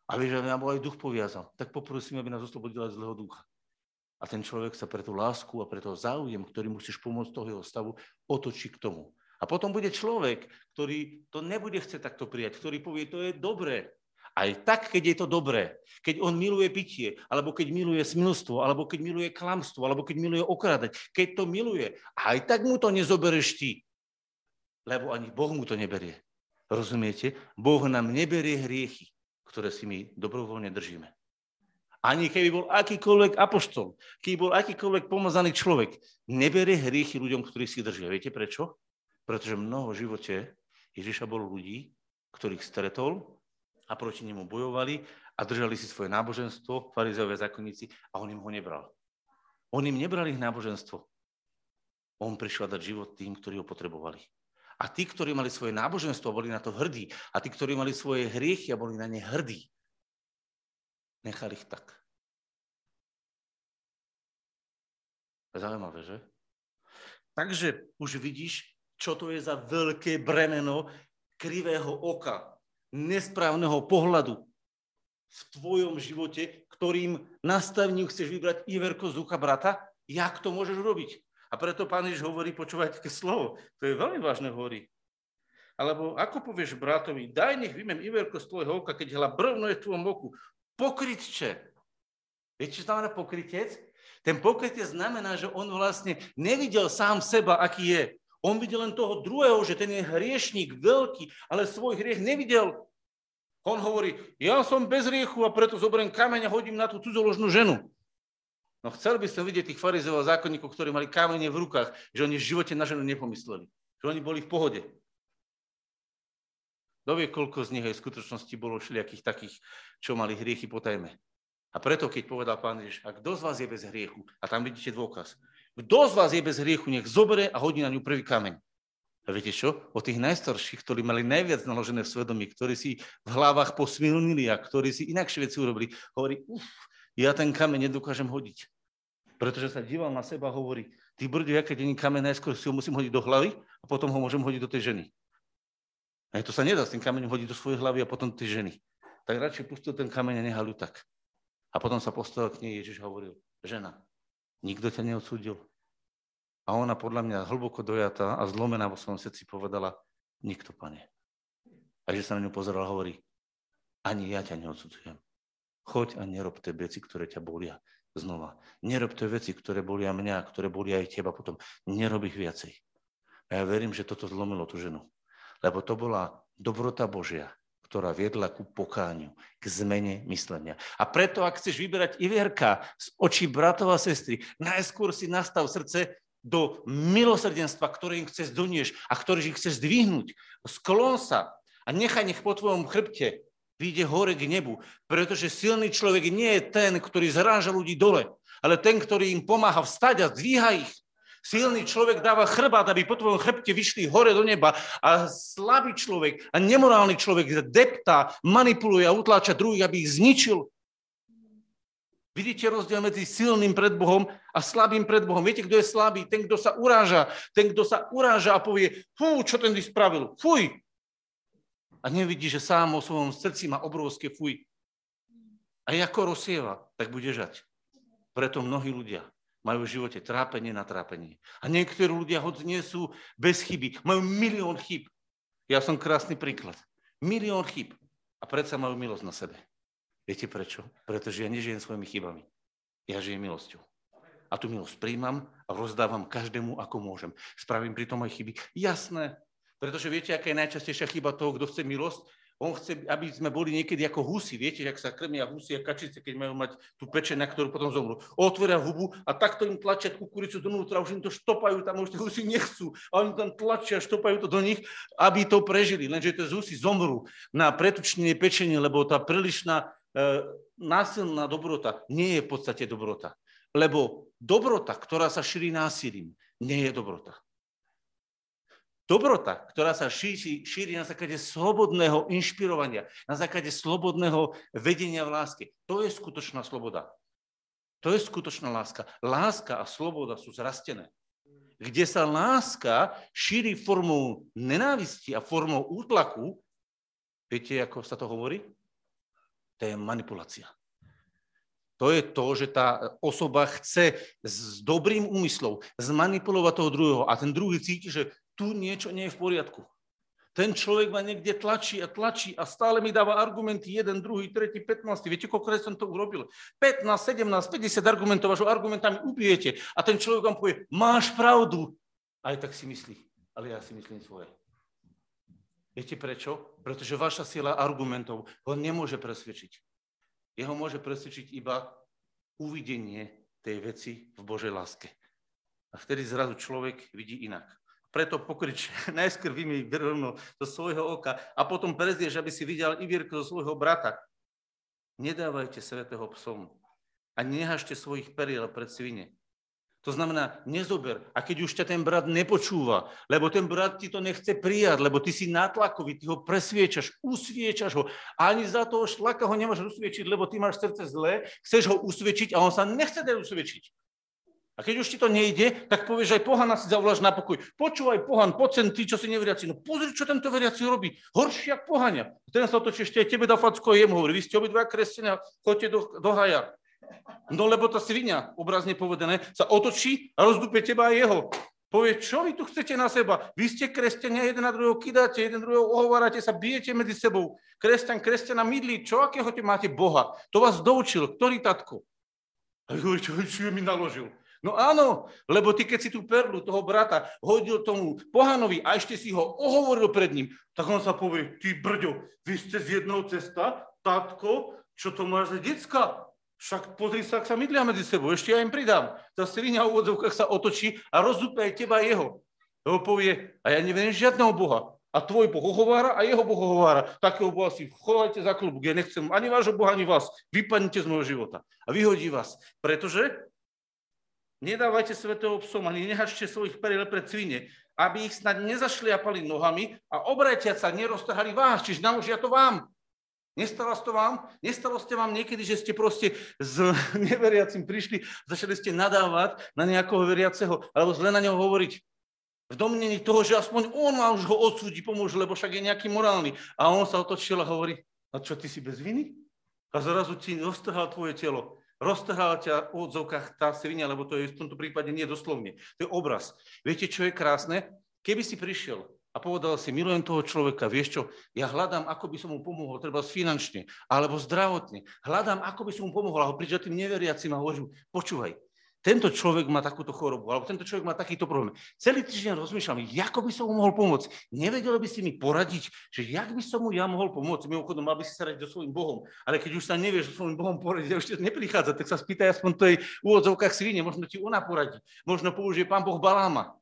A vieš, že nám aj duch poviazal. Tak poprosíme, aby nás oslobodil aj zlého ducha. A ten človek sa pre tú lásku a pre to záujem, ktorý musíš pomôcť toho jeho stavu, otočí k tomu. A potom bude človek, ktorý to nebude chcieť takto prijať, ktorý povie, to je dobré. Aj tak, keď je to dobré, keď on miluje pitie, alebo keď miluje smilstvo, alebo keď miluje klamstvo, alebo keď miluje okradať, keď to miluje, aj tak mu to nezobereš ty lebo ani Boh mu to neberie. Rozumiete? Boh nám neberie hriechy, ktoré si my dobrovoľne držíme. Ani keby bol akýkoľvek apoštol, keby bol akýkoľvek pomazaný človek, neberie hriechy ľuďom, ktorí si držia. Viete prečo? Pretože mnoho v živote Ježiša bolo ľudí, ktorých stretol a proti nemu bojovali a držali si svoje náboženstvo, farizeovia zákonníci, a on im ho nebral. On im nebral ich náboženstvo. On prišiel dať život tým, ktorí ho potrebovali. A tí, ktorí mali svoje náboženstvo, boli na to hrdí. A tí, ktorí mali svoje hriechy a boli na ne hrdí, nechali ich tak. Zaujímavé, že? Takže už vidíš, čo to je za veľké bremeno krivého oka, nesprávneho pohľadu v tvojom živote, ktorým nastaveniu chceš vybrať Iverko ducha brata, jak to môžeš robiť? A preto pán Ježiš hovorí, počúvať také slovo. To je veľmi vážne hovorí. Alebo ako povieš bratovi, daj nech vymem iverko z tvojho oka, keď hľa brvno je v tvojom oku. Pokrytče. Viete, čo znamená pokrytec? Ten pokrytec znamená, že on vlastne nevidel sám seba, aký je. On videl len toho druhého, že ten je hriešník veľký, ale svoj hriech nevidel. On hovorí, ja som bez riechu a preto zoberiem kameň a hodím na tú cudzoložnú ženu. No chcel by som vidieť tých farizov a zákonníkov, ktorí mali kamene v rukách, že oni v živote na ženu nepomysleli. Že oni boli v pohode. Kto vie, koľko z nich aj v skutočnosti bolo všelijakých takých, čo mali hriechy po tajme. A preto, keď povedal pán Ježiš, a kto z vás je bez hriechu, a tam vidíte dôkaz, kto z vás je bez hriechu, nech zobere a hodí na ňu prvý kameň. A viete čo? O tých najstarších, ktorí mali najviac naložené v svedomí, ktorí si v hlavách posmilnili a ktorí si inakšie veci urobili, hovorí, uf, ja ten kameň nedokážem hodiť. Pretože sa díval na seba a hovorí, ty brďo, ja keď kameň, najskôr si ho musím hodiť do hlavy a potom ho môžem hodiť do tej ženy. A to sa nedá s tým kameňom hodiť do svojej hlavy a potom tej ženy. Tak radšej pustil ten kameň a nehal ju tak. A potom sa postavil k nej Ježiš hovoril, žena, nikto ťa neodsúdil. A ona podľa mňa hlboko dojatá a zlomená vo svojom srdci povedala, nikto, pane. A že sa na ňu pozeral a hovorí, ani ja ťa neodsudzujem. Choď a nerob tie veci, ktoré ťa bolia znova. Nerob tie veci, ktoré bolia mňa, ktoré bolia aj teba potom. Nerob ich viacej. A ja verím, že toto zlomilo tú ženu. Lebo to bola dobrota Božia, ktorá viedla ku pokáňu, k zmene myslenia. A preto, ak chceš vyberať Ivierka z očí bratov a sestry, najskôr si nastav srdce do milosrdenstva, ktoré im chceš donieš a ktoré im chceš zdvihnúť. Sklon sa a nechaj nech po tvojom chrbte vyjde hore k nebu, pretože silný človek nie je ten, ktorý zráža ľudí dole, ale ten, ktorý im pomáha vstať a zdvíha ich. Silný človek dáva chrbát, aby po tvojom chrbte vyšli hore do neba a slabý človek a nemorálny človek deptá, manipuluje a utláča druhých, aby ich zničil. Vidíte rozdiel medzi silným pred Bohom a slabým pred Bohom. Viete, kto je slabý? Ten, kto sa uráža. Ten, kto sa uráža a povie, fú, čo ten spravil. Fuj, a nevidí, že sám o svojom srdci má obrovské fuj. A ako rozsieva, tak bude žať. Preto mnohí ľudia majú v živote trápenie na trápenie. A niektorí ľudia, hoď nie sú bez chyby, majú milión chyb. Ja som krásny príklad. Milión chyb. A predsa majú milosť na sebe. Viete prečo? Pretože ja nežijem svojimi chybami. Ja žijem milosťou. A tú milosť príjmam a rozdávam každému, ako môžem. Spravím pri tom aj chyby. Jasné, pretože viete, aká je najčastejšia chyba toho, kto chce milosť? On chce, aby sme boli niekedy ako husy. Viete, ak sa krmia husy a kačice, keď majú mať tú pečeň, na ktorú potom zomrú. Otvoria hubu a takto im tlačia kukuricu donútra, už im to štopajú, tam už tie husy nechcú. A oni tam tlačia, štopajú to do nich, aby to prežili. Lenže tie husy zomrú na pretučnenie pečenie, lebo tá prílišná e, násilná dobrota nie je v podstate dobrota. Lebo dobrota, ktorá sa šíri násilím, nie je dobrota. Dobrota, ktorá sa šíri, šíri na základe slobodného inšpirovania, na základe slobodného vedenia v láske. To je skutočná sloboda. To je skutočná láska. Láska a sloboda sú zrastené. Kde sa láska šíri formou nenávisti a formou útlaku, viete, ako sa to hovorí? To je manipulácia. To je to, že tá osoba chce s dobrým úmyslom zmanipulovať toho druhého a ten druhý cíti, že tu niečo nie je v poriadku. Ten človek ma niekde tlačí a tlačí a stále mi dáva argumenty, jeden, druhý, tretí, 15. Viete, koľko som to urobil? 15, 17, 50 argumentov, až argumentami ubijete. A ten človek vám povie, máš pravdu. Aj tak si myslí, ale ja si myslím svoje. Viete prečo? Pretože vaša sila argumentov ho nemôže presvedčiť. Jeho môže presvedčiť iba uvidenie tej veci v Božej láske. A vtedy zrazu človek vidí inak. Preto pokrič, najskôr vymej brvno do svojho oka a potom prezdieš, aby si videl Ivírku zo svojho brata. Nedávajte svetého psom a nehažte svojich periel pred svine. To znamená, nezober. A keď už ťa ten brat nepočúva, lebo ten brat ti to nechce prijať, lebo ty si natlakový, ty ho presviečaš, usviečaš ho. A ani za toho šlaka ho nemáš usviečiť, lebo ty máš srdce zlé, chceš ho usviečiť a on sa nechce dať usviečiť. A keď už ti to nejde, tak povieš aj pohana si zavoláš na pokoj. Počúvaj pohan, poď ty, čo si neveriaci. No pozri, čo tento veriaci robí. Horšie ako pohania. Ten sa otočí ešte aj tebe dá facko jemu hovorí. Vy ste obidva kresťania, choďte do, do haja. No lebo tá svinia, obrazne povedané, sa otočí a rozdúpe teba aj jeho. Povie, čo vy tu chcete na seba? Vy ste kresťania, jeden na druhého kidáte, jeden druhého ohovárate sa, bijete medzi sebou. Kresťan, kresťana mydlí, čo akého te máte Boha? To vás doučil, ktorý tatko? A hovorí, čo, čo mi naložil? No áno, lebo ty keď si tú perlu toho brata hodil tomu pohanovi a ešte si ho ohovoril pred ním, tak on sa povie, ty brďo, vy ste z jednou cesta, tatko, čo to máš za decka? Však pozri sa, ak sa mydlia medzi sebou, ešte ja im pridám. Tá svinia v úvodzovkách sa otočí a rozdúpe aj teba jeho. Lebo povie, a ja neviem žiadneho Boha. A tvoj Boh ohovára a jeho Boh ohovára. Takého Boha si chovajte za klubok. Ja nechcem ani vášho Boha, ani vás. Vypadnite z môjho života. A vyhodí vás. Pretože nedávajte svetého psom, ani nehačte svojich peril pred svine, aby ich snad nezašliapali nohami a obratiať sa neroztrhali vás, čiže naložia to vám. Nestalo to vám? Nestalo ste vám niekedy, že ste proste s neveriacim prišli, začali ste nadávať na nejakého veriaceho, alebo zle na neho hovoriť. V domnení toho, že aspoň on má už ho odsúdi, pomôže, lebo však je nejaký morálny. A on sa otočil a hovorí, a čo, ty si bez viny? A zrazu ti roztrhal tvoje telo. Roztrhala ťa v odzovkách tá svinia, lebo to je v tomto prípade nie doslovne. To je obraz. Viete, čo je krásne? Keby si prišiel a povedal si, milujem toho človeka, vieš čo, ja hľadám, ako by som mu pomohol, treba finančne, alebo zdravotne. Hľadám, ako by som mu pomohol, a ho tým neveriacim a hovorím, počúvaj, tento človek má takúto chorobu, alebo tento človek má takýto problém. Celý týždeň rozmýšľam, ako by som mu mohol pomôcť. Nevedel by si mi poradiť, že jak by som mu ja mohol pomôcť. Mimochodom, mal by si sa radiť so svojím Bohom. Ale keď už sa nevieš so svojím Bohom poradiť a už neprichádza, tak sa spýtaj aspoň tej úvodzovkách svine, možno ti ona poradí. Možno použije pán Boh Baláma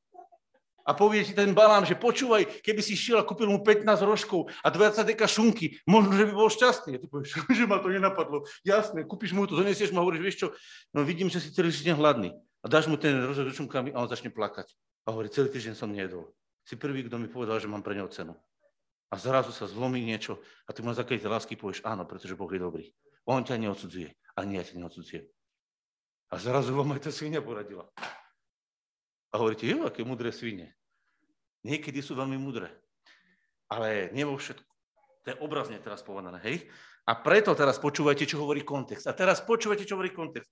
a povie ti ten balám, že počúvaj, keby si šiel a kúpil mu 15 rožkov a 20 deka šunky, možno, že by bol šťastný. A ty povieš, že ma to nenapadlo. Jasné, kúpiš mu to, donesieš mu a hovoríš, vieš čo, no vidím, že si celý týždeň hladný. A dáš mu ten rožok s šunkami a on začne plakať. A hovorí, celý týždeň som nejedol. Si prvý, kto mi povedal, že mám pre neho cenu. A zrazu sa zlomí niečo a ty mu na základe lásky povieš, áno, pretože Boh je dobrý. On ťa neodsudzuje, ani ja ťa neodsudzujem. A zrazu vám aj tá svinia poradila. A hovoríte, jo, aké mudré svine. Niekedy sú veľmi mudré. Ale nie vo všetko. To je obrazne teraz povedané, hej? A preto teraz počúvajte, čo hovorí kontext. A teraz počúvajte, čo hovorí kontext.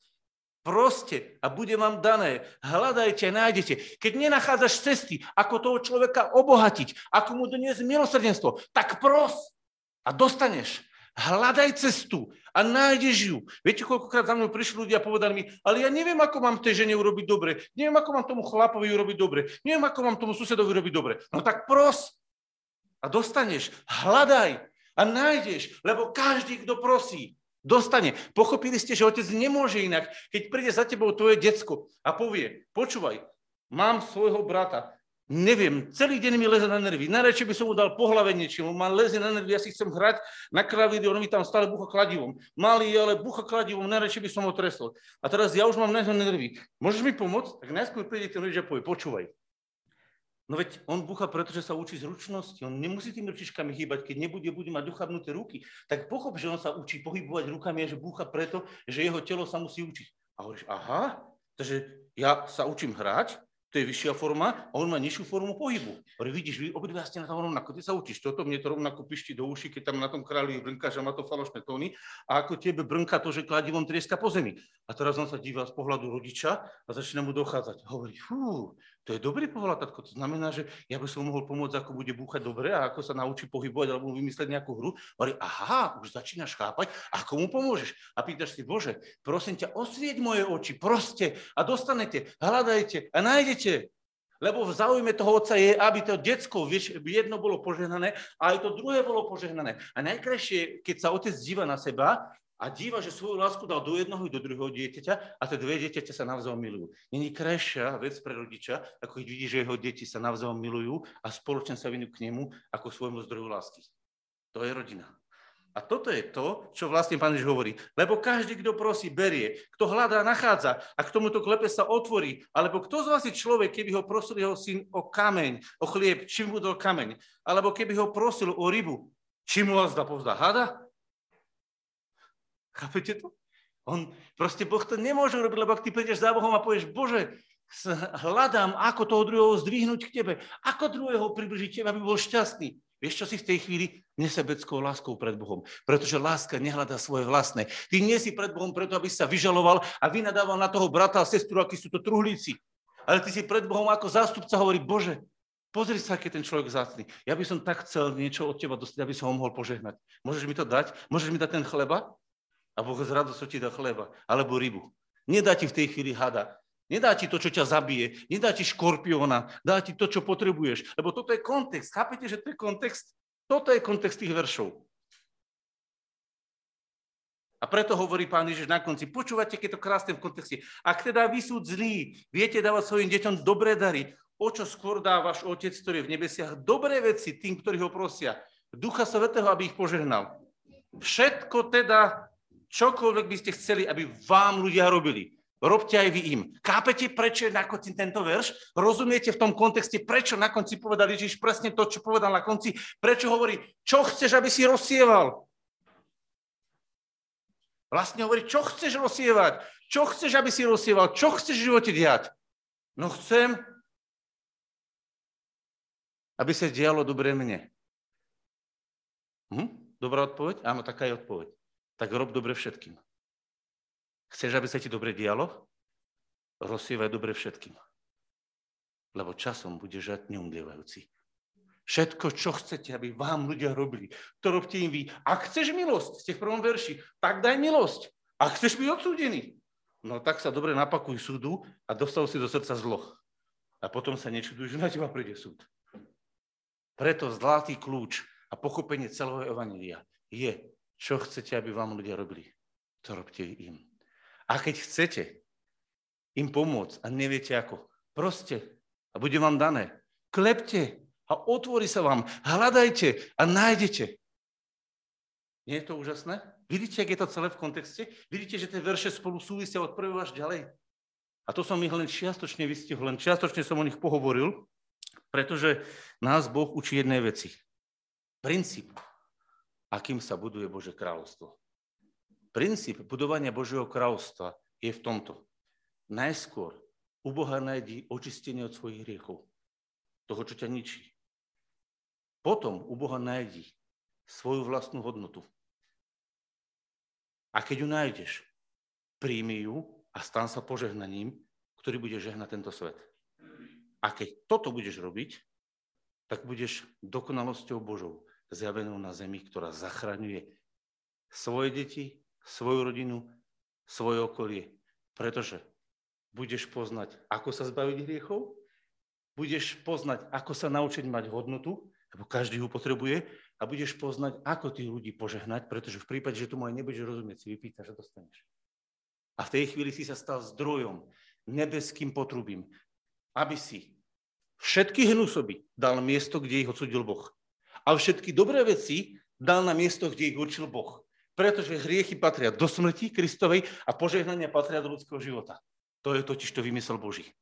Proste a bude vám dané. Hľadajte, nájdete. Keď nenachádzaš cesty, ako toho človeka obohatiť, ako mu doniesť milosrdenstvo, tak pros a dostaneš. Hľadaj cestu a nájdeš ju. Viete, koľkokrát za mnou prišli ľudia a povedali mi, ale ja neviem, ako mám tej žene urobiť dobre, neviem, ako mám tomu chlapovi urobiť dobre, neviem, ako mám tomu susedovi urobiť dobre. No tak pros a dostaneš. Hľadaj a nájdeš, lebo každý, kto prosí, dostane. Pochopili ste, že otec nemôže inak, keď príde za tebou tvoje decko a povie, počúvaj, mám svojho brata, Neviem, celý deň mi leze na nervy. Najradšej by som mu dal po hlave niečím. On má leze na nervy, ja si chcem hrať na klavíri, on mi tam stále bucha kladivom. Malý, ale bucha kladivom, najradšej by som ho trestol. A teraz ja už mám na nervy. Môžeš mi pomôcť? Tak najskôr príde ten rodič a povie, počúvaj. No veď on bucha, pretože sa učí zručnosti. On nemusí tými ručičkami hýbať. Keď nebude, bude mať dochabnuté ruky, tak pochop, že on sa učí pohybovať rukami a že búcha preto, že jeho telo sa musí učiť. A hovoríš, aha, takže ja sa učím hrať, to je vyššia forma a on má nižšiu formu pohybu. Ale vidíš, vy obidva ste na tom rovnako, ty sa učíš toto, mne to rovnako pišti do uši, keď tam na tom králi brnka, že má to falošné tóny a ako tebe brnka to, že kladivom trieska po zemi. A teraz on sa díva z pohľadu rodiča a začína mu dochádzať. Hovorí, fú, to je dobrý pohľad, tatko. To znamená, že ja by som mohol pomôcť, ako bude búchať dobre a ako sa naučí pohybovať alebo vymyslieť nejakú hru. Hovorí, aha, už začínaš chápať, ako mu pomôžeš. A pýtaš si, Bože, prosím ťa, osvieť moje oči, proste a dostanete, hľadajte a nájdete. Lebo v záujme toho otca je, aby to detsko, vieš, jedno bolo požehnané a aj to druhé bolo požehnané. A najkrajšie, keď sa otec díva na seba, a díva, že svoju lásku dal do jednoho i do druhého dieťaťa a tie dve dieťaťa sa navzájom milujú. Není krajšia vec pre rodiča, ako keď vidí, že jeho deti sa navzájom milujú a spoločne sa vinujú k nemu ako svojmu zdroju lásky. To je rodina. A toto je to, čo vlastne pán Ježiš hovorí. Lebo každý, kto prosí, berie. Kto hľadá, nachádza. A k tomuto klepe sa otvorí. Alebo kto z vás je človek, keby ho prosil jeho syn o kameň, o chlieb, čím mu dal kameň? Alebo keby ho prosil o rybu, čím mu vás dá povzdá? Hada? Chápete to? On, proste Boh to nemôže robiť, lebo ak ty prídeš za Bohom a povieš, Bože, hľadám, ako toho druhého zdvihnúť k tebe, ako druhého približiť tebe, aby bol šťastný. Vieš, čo si v tej chvíli? Nesebeckou láskou pred Bohom. Pretože láska nehľadá svoje vlastné. Ty nie si pred Bohom preto, aby sa vyžaloval a vynadával na toho brata a sestru, akí sú to truhlíci. Ale ty si pred Bohom ako zástupca hovorí, Bože, pozri sa, aký ten človek zácný. Ja by som tak chcel niečo od teba dostať, aby som ho mohol požehnať. Môžeš mi to dať? Môžeš mi dať ten chleba? A Boh z radosťou ti dá chleba. Alebo rybu. Nedá ti v tej chvíli hada. Nedá ti to, čo ťa zabije, nedá ti škorpióna, dá ti to, čo potrebuješ. Lebo toto je kontext. Chápete, že to je kontext? Toto je kontext tých veršov. A preto hovorí pán Ježiš na konci, počúvate, keď to krásne v kontexte. Ak teda vy sú zlí, viete dávať svojim deťom dobré dary, o čo skôr dá váš Otec, ktorý je v nebesiach, dobré veci tým, ktorí ho prosia. Ducha Svetého, aby ich požehnal. Všetko teda, čokoľvek by ste chceli, aby vám ľudia robili robte aj vy im. Kápete, prečo je na konci tento verš? Rozumiete v tom kontexte, prečo na konci povedal Ježiš presne to, čo povedal na konci? Prečo hovorí, čo chceš, aby si rozsieval? Vlastne hovorí, čo chceš rozsievať? Čo chceš, aby si rozsieval? Čo chceš v živote diať? No chcem, aby sa dialo dobre mne. Hm? Dobrá odpoveď? Áno, taká je odpoveď. Tak rob dobre všetkým. Chceš, aby sa ti dobre dialo? Rozsievaj dobre všetkým. Lebo časom bude žať neumlievajúci. Všetko, čo chcete, aby vám ľudia robili, to robte im vy. Ak chceš milosť, ste v prvom verši, tak daj milosť. Ak chceš byť odsúdený, no tak sa dobre napakuj súdu a dostal si do srdca zlo. A potom sa nečuduj, že na teba príde súd. Preto zlatý kľúč a pochopenie celého evanília je, čo chcete, aby vám ľudia robili. To robte im. A keď chcete im pomôcť a neviete ako, proste a bude vám dané. Klepte a otvorí sa vám. Hľadajte a nájdete. Nie je to úžasné? Vidíte, ak je to celé v kontexte? Vidíte, že tie verše spolu súvisia od prvého až ďalej? A to som ich len čiastočne vystihol, len čiastočne som o nich pohovoril, pretože nás Boh učí jednej veci. Princíp, akým sa buduje Bože kráľovstvo. Princíp budovania Božieho kráľovstva je v tomto. Najskôr u Boha nájdi očistenie od svojich hriechov, toho, čo ťa ničí. Potom u Boha nájdi svoju vlastnú hodnotu. A keď ju nájdeš, príjmi ju a stan sa požehnaním, ktorý bude žehnať tento svet. A keď toto budeš robiť, tak budeš dokonalosťou Božou zjavenou na zemi, ktorá zachraňuje svoje deti svoju rodinu, svoje okolie. Pretože budeš poznať, ako sa zbaviť hriechov, budeš poznať, ako sa naučiť mať hodnotu, lebo každý ho potrebuje, a budeš poznať, ako tých ľudí požehnať, pretože v prípade, že tomu aj nebudeš rozumieť, si vypýtaš a dostaneš. A v tej chvíli si sa stal zdrojom, nebeským potrubím, aby si všetky hnusoby dal miesto, kde ich odsudil Boh. A všetky dobré veci dal na miesto, kde ich určil Boh. Pretože hriechy patria do smrti Kristovej a požehnania patria do ľudského života. To je totiž to vymysel Boží.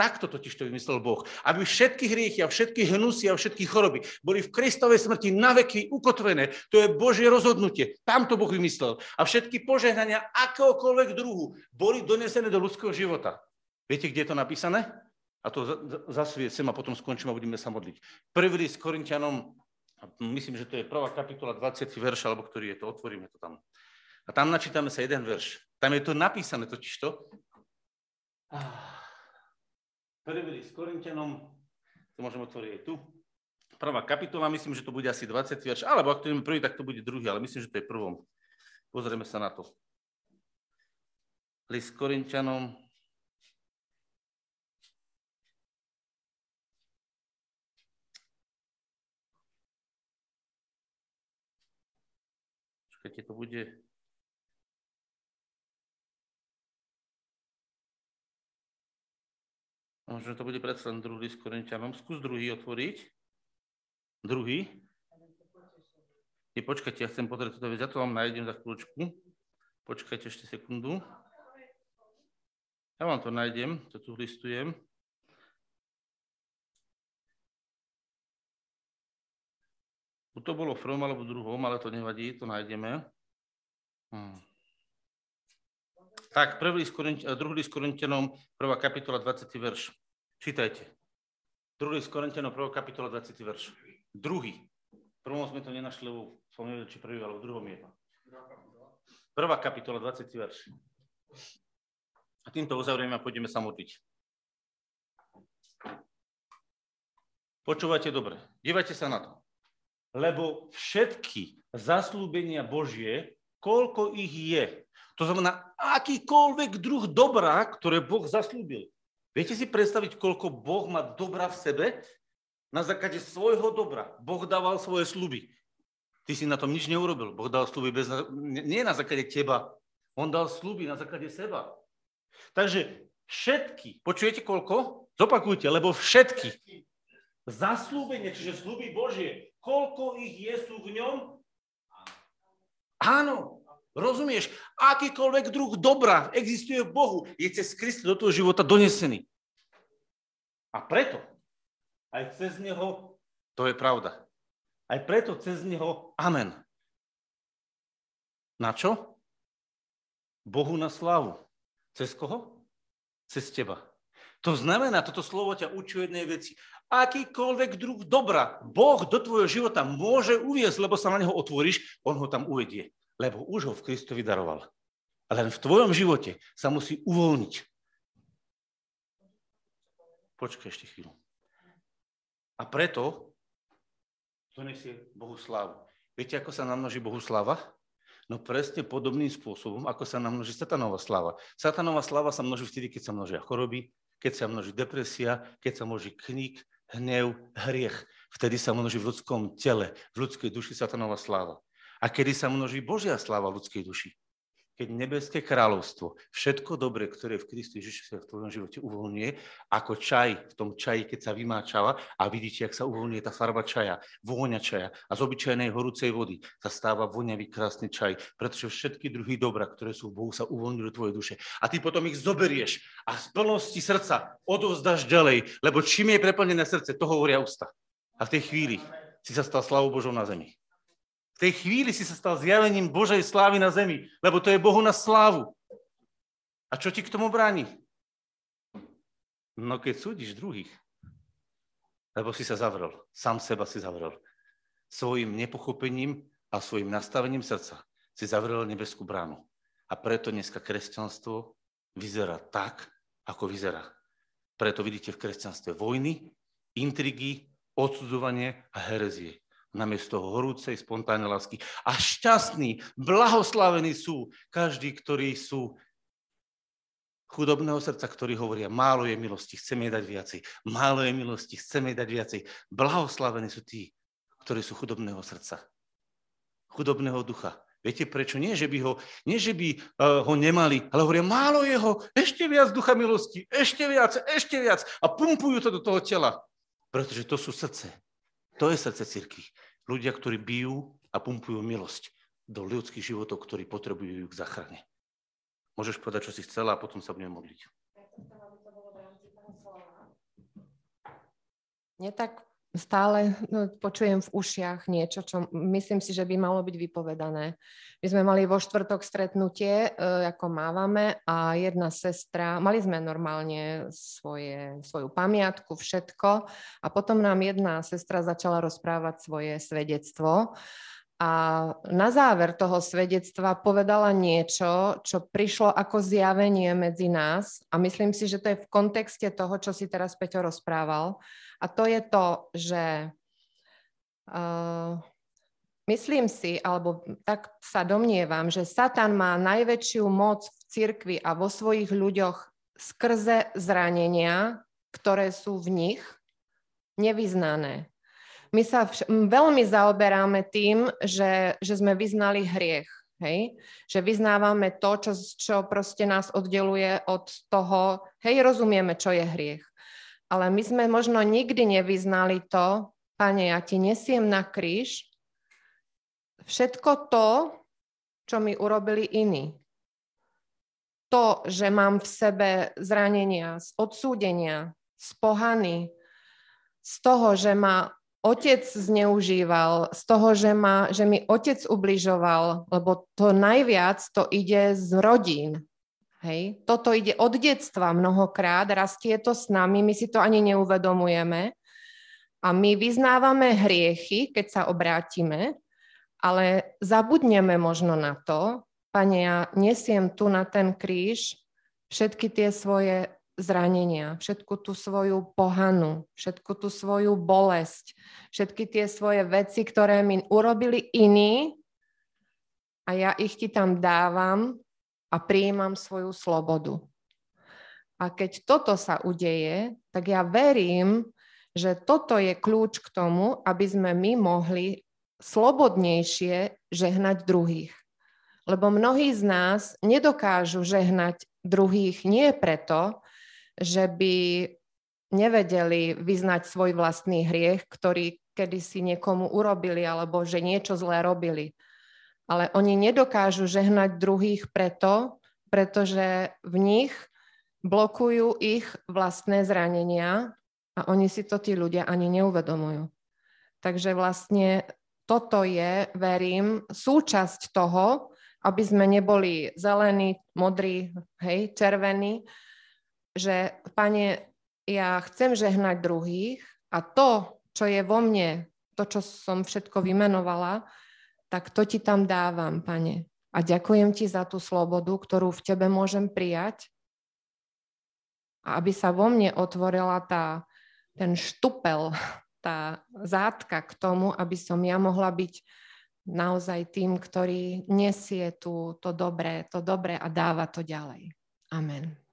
Takto totiž to vymyslel Boh. Aby všetky hriechy a všetky hnusy a všetky choroby boli v Kristovej smrti na veky ukotvené. To je Božie rozhodnutie. Tam to Boh vymyslel. A všetky požehnania akéhokoľvek druhu boli donesené do ľudského života. Viete, kde je to napísané? A to zasviecem a potom skončím a budeme sa modliť. Prvý list Korintianom myslím, že to je prvá kapitola, 20. verš, alebo ktorý je to, otvoríme to tam. A tam načítame sa jeden verš. Tam je to napísané totiž to. Prvý s Korintianom, to môžeme otvoriť aj tu. Prvá kapitola, myslím, že to bude asi 20 verš, alebo ak to je prvý, tak to bude druhý, ale myslím, že to je prvom. Pozrieme sa na to. List Korintianom, Počkajte, to bude... Možno to bude predsa len druhý s Korintianom. Skús druhý otvoriť. Druhý. Nie, počkajte, ja chcem pozrieť toto vec, ja to vám nájdem za chvíľočku. Počkajte ešte sekundu. Ja vám to nájdem, to tu listujem. Tu to bolo v prvom alebo druhom, ale to nevadí, to nájdeme. Hmm. Tak, prvý list druhý list Korintianom, prvá kapitola, 20. verš. Čítajte. Druhý list Korintianom, prvá kapitola, 20. verš. Druhý. Prvom sme to nenašli, lebo som nevedel, či prvý, alebo v druhom je. Prvá kapitola, 20. verš. A týmto uzavrieme a pôjdeme sa modliť. Počúvajte dobre, dívajte sa na to. Lebo všetky zaslúbenia Božie, koľko ich je, to znamená akýkoľvek druh dobra, ktoré Boh zaslúbil. Viete si predstaviť, koľko Boh má dobra v sebe? Na základe svojho dobra. Boh dával svoje sluby. Ty si na tom nič neurobil. Boh dal sluby bez, nie na základe teba. On dal sluby na základe seba. Takže všetky, počujete koľko? Zopakujte, lebo všetky zaslúbenie, čiže sluby Božie, koľko ich je sú v ňom? Áno. Rozumieš? Akýkoľvek druh dobra existuje v Bohu, je cez Krista do toho života donesený. A preto, aj cez Neho, to je pravda. Aj preto cez Neho, amen. Na čo? Bohu na slávu. Cez koho? Cez teba. To znamená, toto slovo ťa učí jednej veci. Akýkoľvek druh dobra Boh do tvojho života môže uviezť, lebo sa na neho otvoríš, on ho tam uvedie. Lebo už ho v Kristovi daroval. A len v tvojom živote sa musí uvoľniť. Počkaj ešte chvíľu. A preto to nesie Bohu slávu. Viete, ako sa namnoží Bohu sláva? No presne podobným spôsobom, ako sa namnoží satanová sláva. Satanová sláva sa množí vtedy, keď sa množia choroby, keď sa množí depresia, keď sa množí kník, hnev, hriech. Vtedy sa množí v ľudskom tele, v ľudskej duši satanová sláva. A kedy sa množí Božia sláva v ľudskej duši keď nebeské kráľovstvo, všetko dobré, ktoré v Kristu Ježiši sa v tvojom živote uvoľňuje, ako čaj v tom čaji, keď sa vymáčava a vidíte, jak sa uvoľňuje tá farba čaja, vôňa čaja a z obyčajnej horúcej vody sa stáva voňavý krásny čaj, pretože všetky druhy dobra, ktoré sú v Bohu, sa uvoľňujú do tvojej duše. A ty potom ich zoberieš a z plnosti srdca odovzdáš ďalej, lebo čím je preplnené srdce, to hovoria ústa. A v tej chvíli si sa stal slavou Božou na zemi tej chvíli si sa stal zjavením Božej slávy na zemi, lebo to je Bohu na slávu. A čo ti k tomu bráni? No keď súdiš druhých, lebo si sa zavrel, sám seba si zavrel. Svojim nepochopením a svojim nastavením srdca si zavrel nebeskú bránu. A preto dneska kresťanstvo vyzerá tak, ako vyzerá. Preto vidíte v kresťanstve vojny, intrigy, odsudzovanie a herezie namiesto horúcej spontánnej lásky. A šťastní, blahoslavení sú každí, ktorí sú chudobného srdca, ktorí hovoria, málo je milosti, chceme jej dať viacej. Málo je milosti, chceme jej dať viacej. Blahoslavení sú tí, ktorí sú chudobného srdca. Chudobného ducha. Viete prečo? Nie, že by ho, nie, že by uh, ho nemali, ale hovoria, málo je ho, ešte viac ducha milosti, ešte viac, ešte viac. A pumpujú to do toho tela. Pretože to sú srdce. To je srdce cirkvi. Ľudia, ktorí bijú a pumpujú milosť do ľudských životov, ktorí potrebujú ju k záchrane. Môžeš povedať, čo si chcela a potom sa budeme modliť. Nie tak stále no, počujem v ušiach niečo, čo myslím si, že by malo byť vypovedané. My sme mali vo štvrtok stretnutie, e, ako mávame, a jedna sestra, mali sme normálne svoje, svoju pamiatku, všetko, a potom nám jedna sestra začala rozprávať svoje svedectvo. A na záver toho svedectva povedala niečo, čo prišlo ako zjavenie medzi nás. A myslím si, že to je v kontexte toho, čo si teraz Peťo rozprával a to je to, že uh, myslím si, alebo tak sa domnievam, že Satan má najväčšiu moc v cirkvi a vo svojich ľuďoch skrze zranenia, ktoré sú v nich nevyznané. My sa vš- veľmi zaoberáme tým, že, že sme vyznali hriech. Hej? Že vyznávame to, čo, čo proste nás oddeluje od toho, hej, rozumieme, čo je hriech ale my sme možno nikdy nevyznali to, Pane, ja ti nesiem na kríž všetko to, čo mi urobili iní. To, že mám v sebe zranenia z odsúdenia, z pohany, z toho, že ma otec zneužíval, z toho, že, ma, že mi otec ubližoval, lebo to najviac to ide z rodín. Hej. Toto ide od detstva mnohokrát, rastie to s nami, my si to ani neuvedomujeme. A my vyznávame hriechy, keď sa obrátime, ale zabudneme možno na to, Pane, ja nesiem tu na ten kríž všetky tie svoje zranenia, všetku tú svoju pohanu, všetku tú svoju bolesť, všetky tie svoje veci, ktoré mi urobili iní a ja ich ti tam dávam a prijímam svoju slobodu. A keď toto sa udeje, tak ja verím, že toto je kľúč k tomu, aby sme my mohli slobodnejšie žehnať druhých. Lebo mnohí z nás nedokážu žehnať druhých nie preto, že by nevedeli vyznať svoj vlastný hriech, ktorý kedysi niekomu urobili alebo že niečo zlé robili. Ale oni nedokážu žehnať druhých preto, pretože v nich blokujú ich vlastné zranenia a oni si to tí ľudia ani neuvedomujú. Takže vlastne toto je, verím, súčasť toho, aby sme neboli zelení, modrí, hej, červení, že, pane, ja chcem žehnať druhých a to, čo je vo mne, to, čo som všetko vymenovala, tak to ti tam dávam, pane. A ďakujem ti za tú slobodu, ktorú v tebe môžem prijať. A aby sa vo mne otvorila tá, ten štupel tá zátka k tomu, aby som ja mohla byť naozaj tým, ktorý nesie tu to dobré, to dobré a dáva to ďalej. Amen.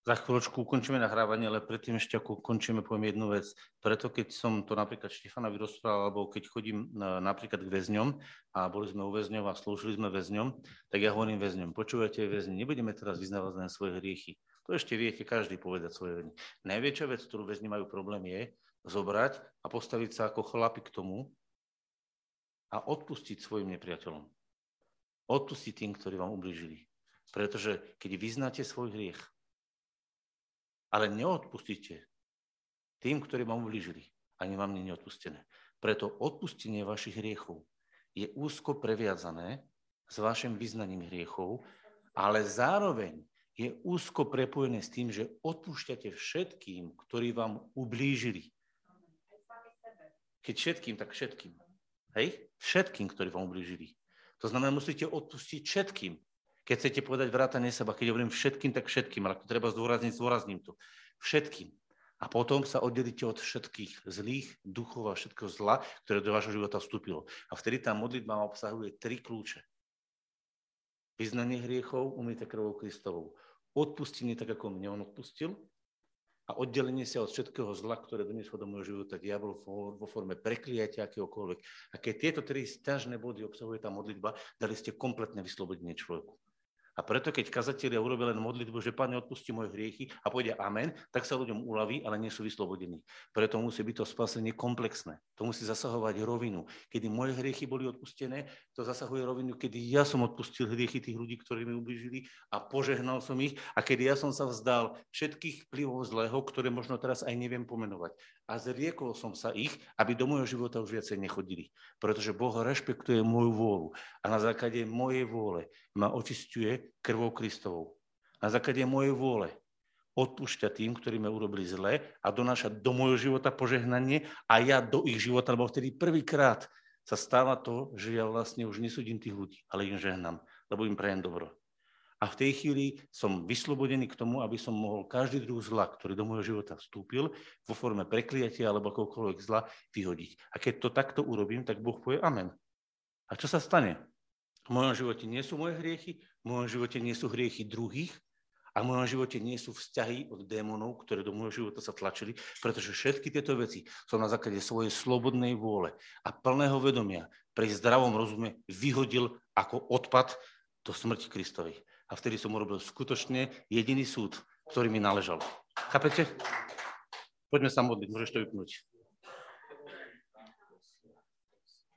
Za chvíľočku ukončíme nahrávanie, ale predtým ešte ako ukončíme, poviem jednu vec. Preto keď som to napríklad Štefana vyrozprával, alebo keď chodím napríklad k väzňom a boli sme u väzňov a slúžili sme väzňom, tak ja hovorím väzňom, počúvajte väzni, nebudeme teraz vyznávať len svoje hriechy. To ešte viete každý povedať svoje veci. Najväčšia vec, ktorú väzni majú problém, je zobrať a postaviť sa ako chlapi k tomu a odpustiť svojim nepriateľom. Odpustiť tým, ktorí vám ubližili. Pretože keď vyznáte svoj hriech, ale neodpustíte tým, ktorí vám ublížili, ani vám nie je odpustené. Preto odpustenie vašich hriechov je úzko previazané s vašim vyznaním hriechov, ale zároveň je úzko prepojené s tým, že odpúšťate všetkým, ktorí vám ublížili. Keď všetkým, tak všetkým. Hej? Všetkým, ktorí vám ublížili. To znamená, musíte odpustiť všetkým. Keď chcete povedať vrátanie seba, keď hovorím všetkým, tak všetkým, ale ak to treba zdôrazniť, zdôrazním to. Všetkým. A potom sa oddelíte od všetkých zlých duchov a všetkého zla, ktoré do vášho života vstúpilo. A vtedy tá modlitba obsahuje tri kľúče. Vyznanie hriechov, umýte krvou Kristovou odpustenie tak, ako mne on odpustil a oddelenie sa od všetkého zla, ktoré donieslo do môjho života diabol vo forme prekliatia akéhokoľvek. A keď tieto tri stiažné body obsahuje tá modlitba, dali ste kompletné vyslobodenie človeku. A preto, keď kazatelia urobia len modlitbu, že Pane, odpusti moje hriechy a povedia amen, tak sa ľuďom uľaví, ale nie sú vyslobodení. Preto musí byť to spasenie komplexné. To musí zasahovať rovinu. Kedy moje hriechy boli odpustené, to zasahuje rovinu, kedy ja som odpustil hriechy tých ľudí, ktorí mi ubližili a požehnal som ich a kedy ja som sa vzdal všetkých vplyvov zlého, ktoré možno teraz aj neviem pomenovať. A zriekol som sa ich, aby do môjho života už viacej nechodili. Pretože Boh rešpektuje moju vôľu a na základe mojej vôle ma očistuje krvou Kristovou. Na základe mojej vôle odpúšťa tým, ktorí ma urobili zle a donáša do môjho života požehnanie a ja do ich života, lebo vtedy prvýkrát sa stáva to, že ja vlastne už nesúdim tých ľudí, ale im žehnám, lebo im prajem dobro. A v tej chvíli som vyslobodený k tomu, aby som mohol každý druh zla, ktorý do môjho života vstúpil, vo forme prekliatia alebo akokoľvek zla, vyhodiť. A keď to takto urobím, tak Boh povie amen. A čo sa stane? V mojom živote nie sú moje hriechy, v mojom živote nie sú hriechy druhých a v mojom živote nie sú vzťahy od démonov, ktoré do môjho života sa tlačili, pretože všetky tieto veci som na základe svojej slobodnej vôle a plného vedomia pri zdravom rozume vyhodil ako odpad do smrti Kristovej. A vtedy som urobil skutočne jediný súd, ktorý mi naležal. Chápete? Poďme sa modliť, môžeš to vypnúť.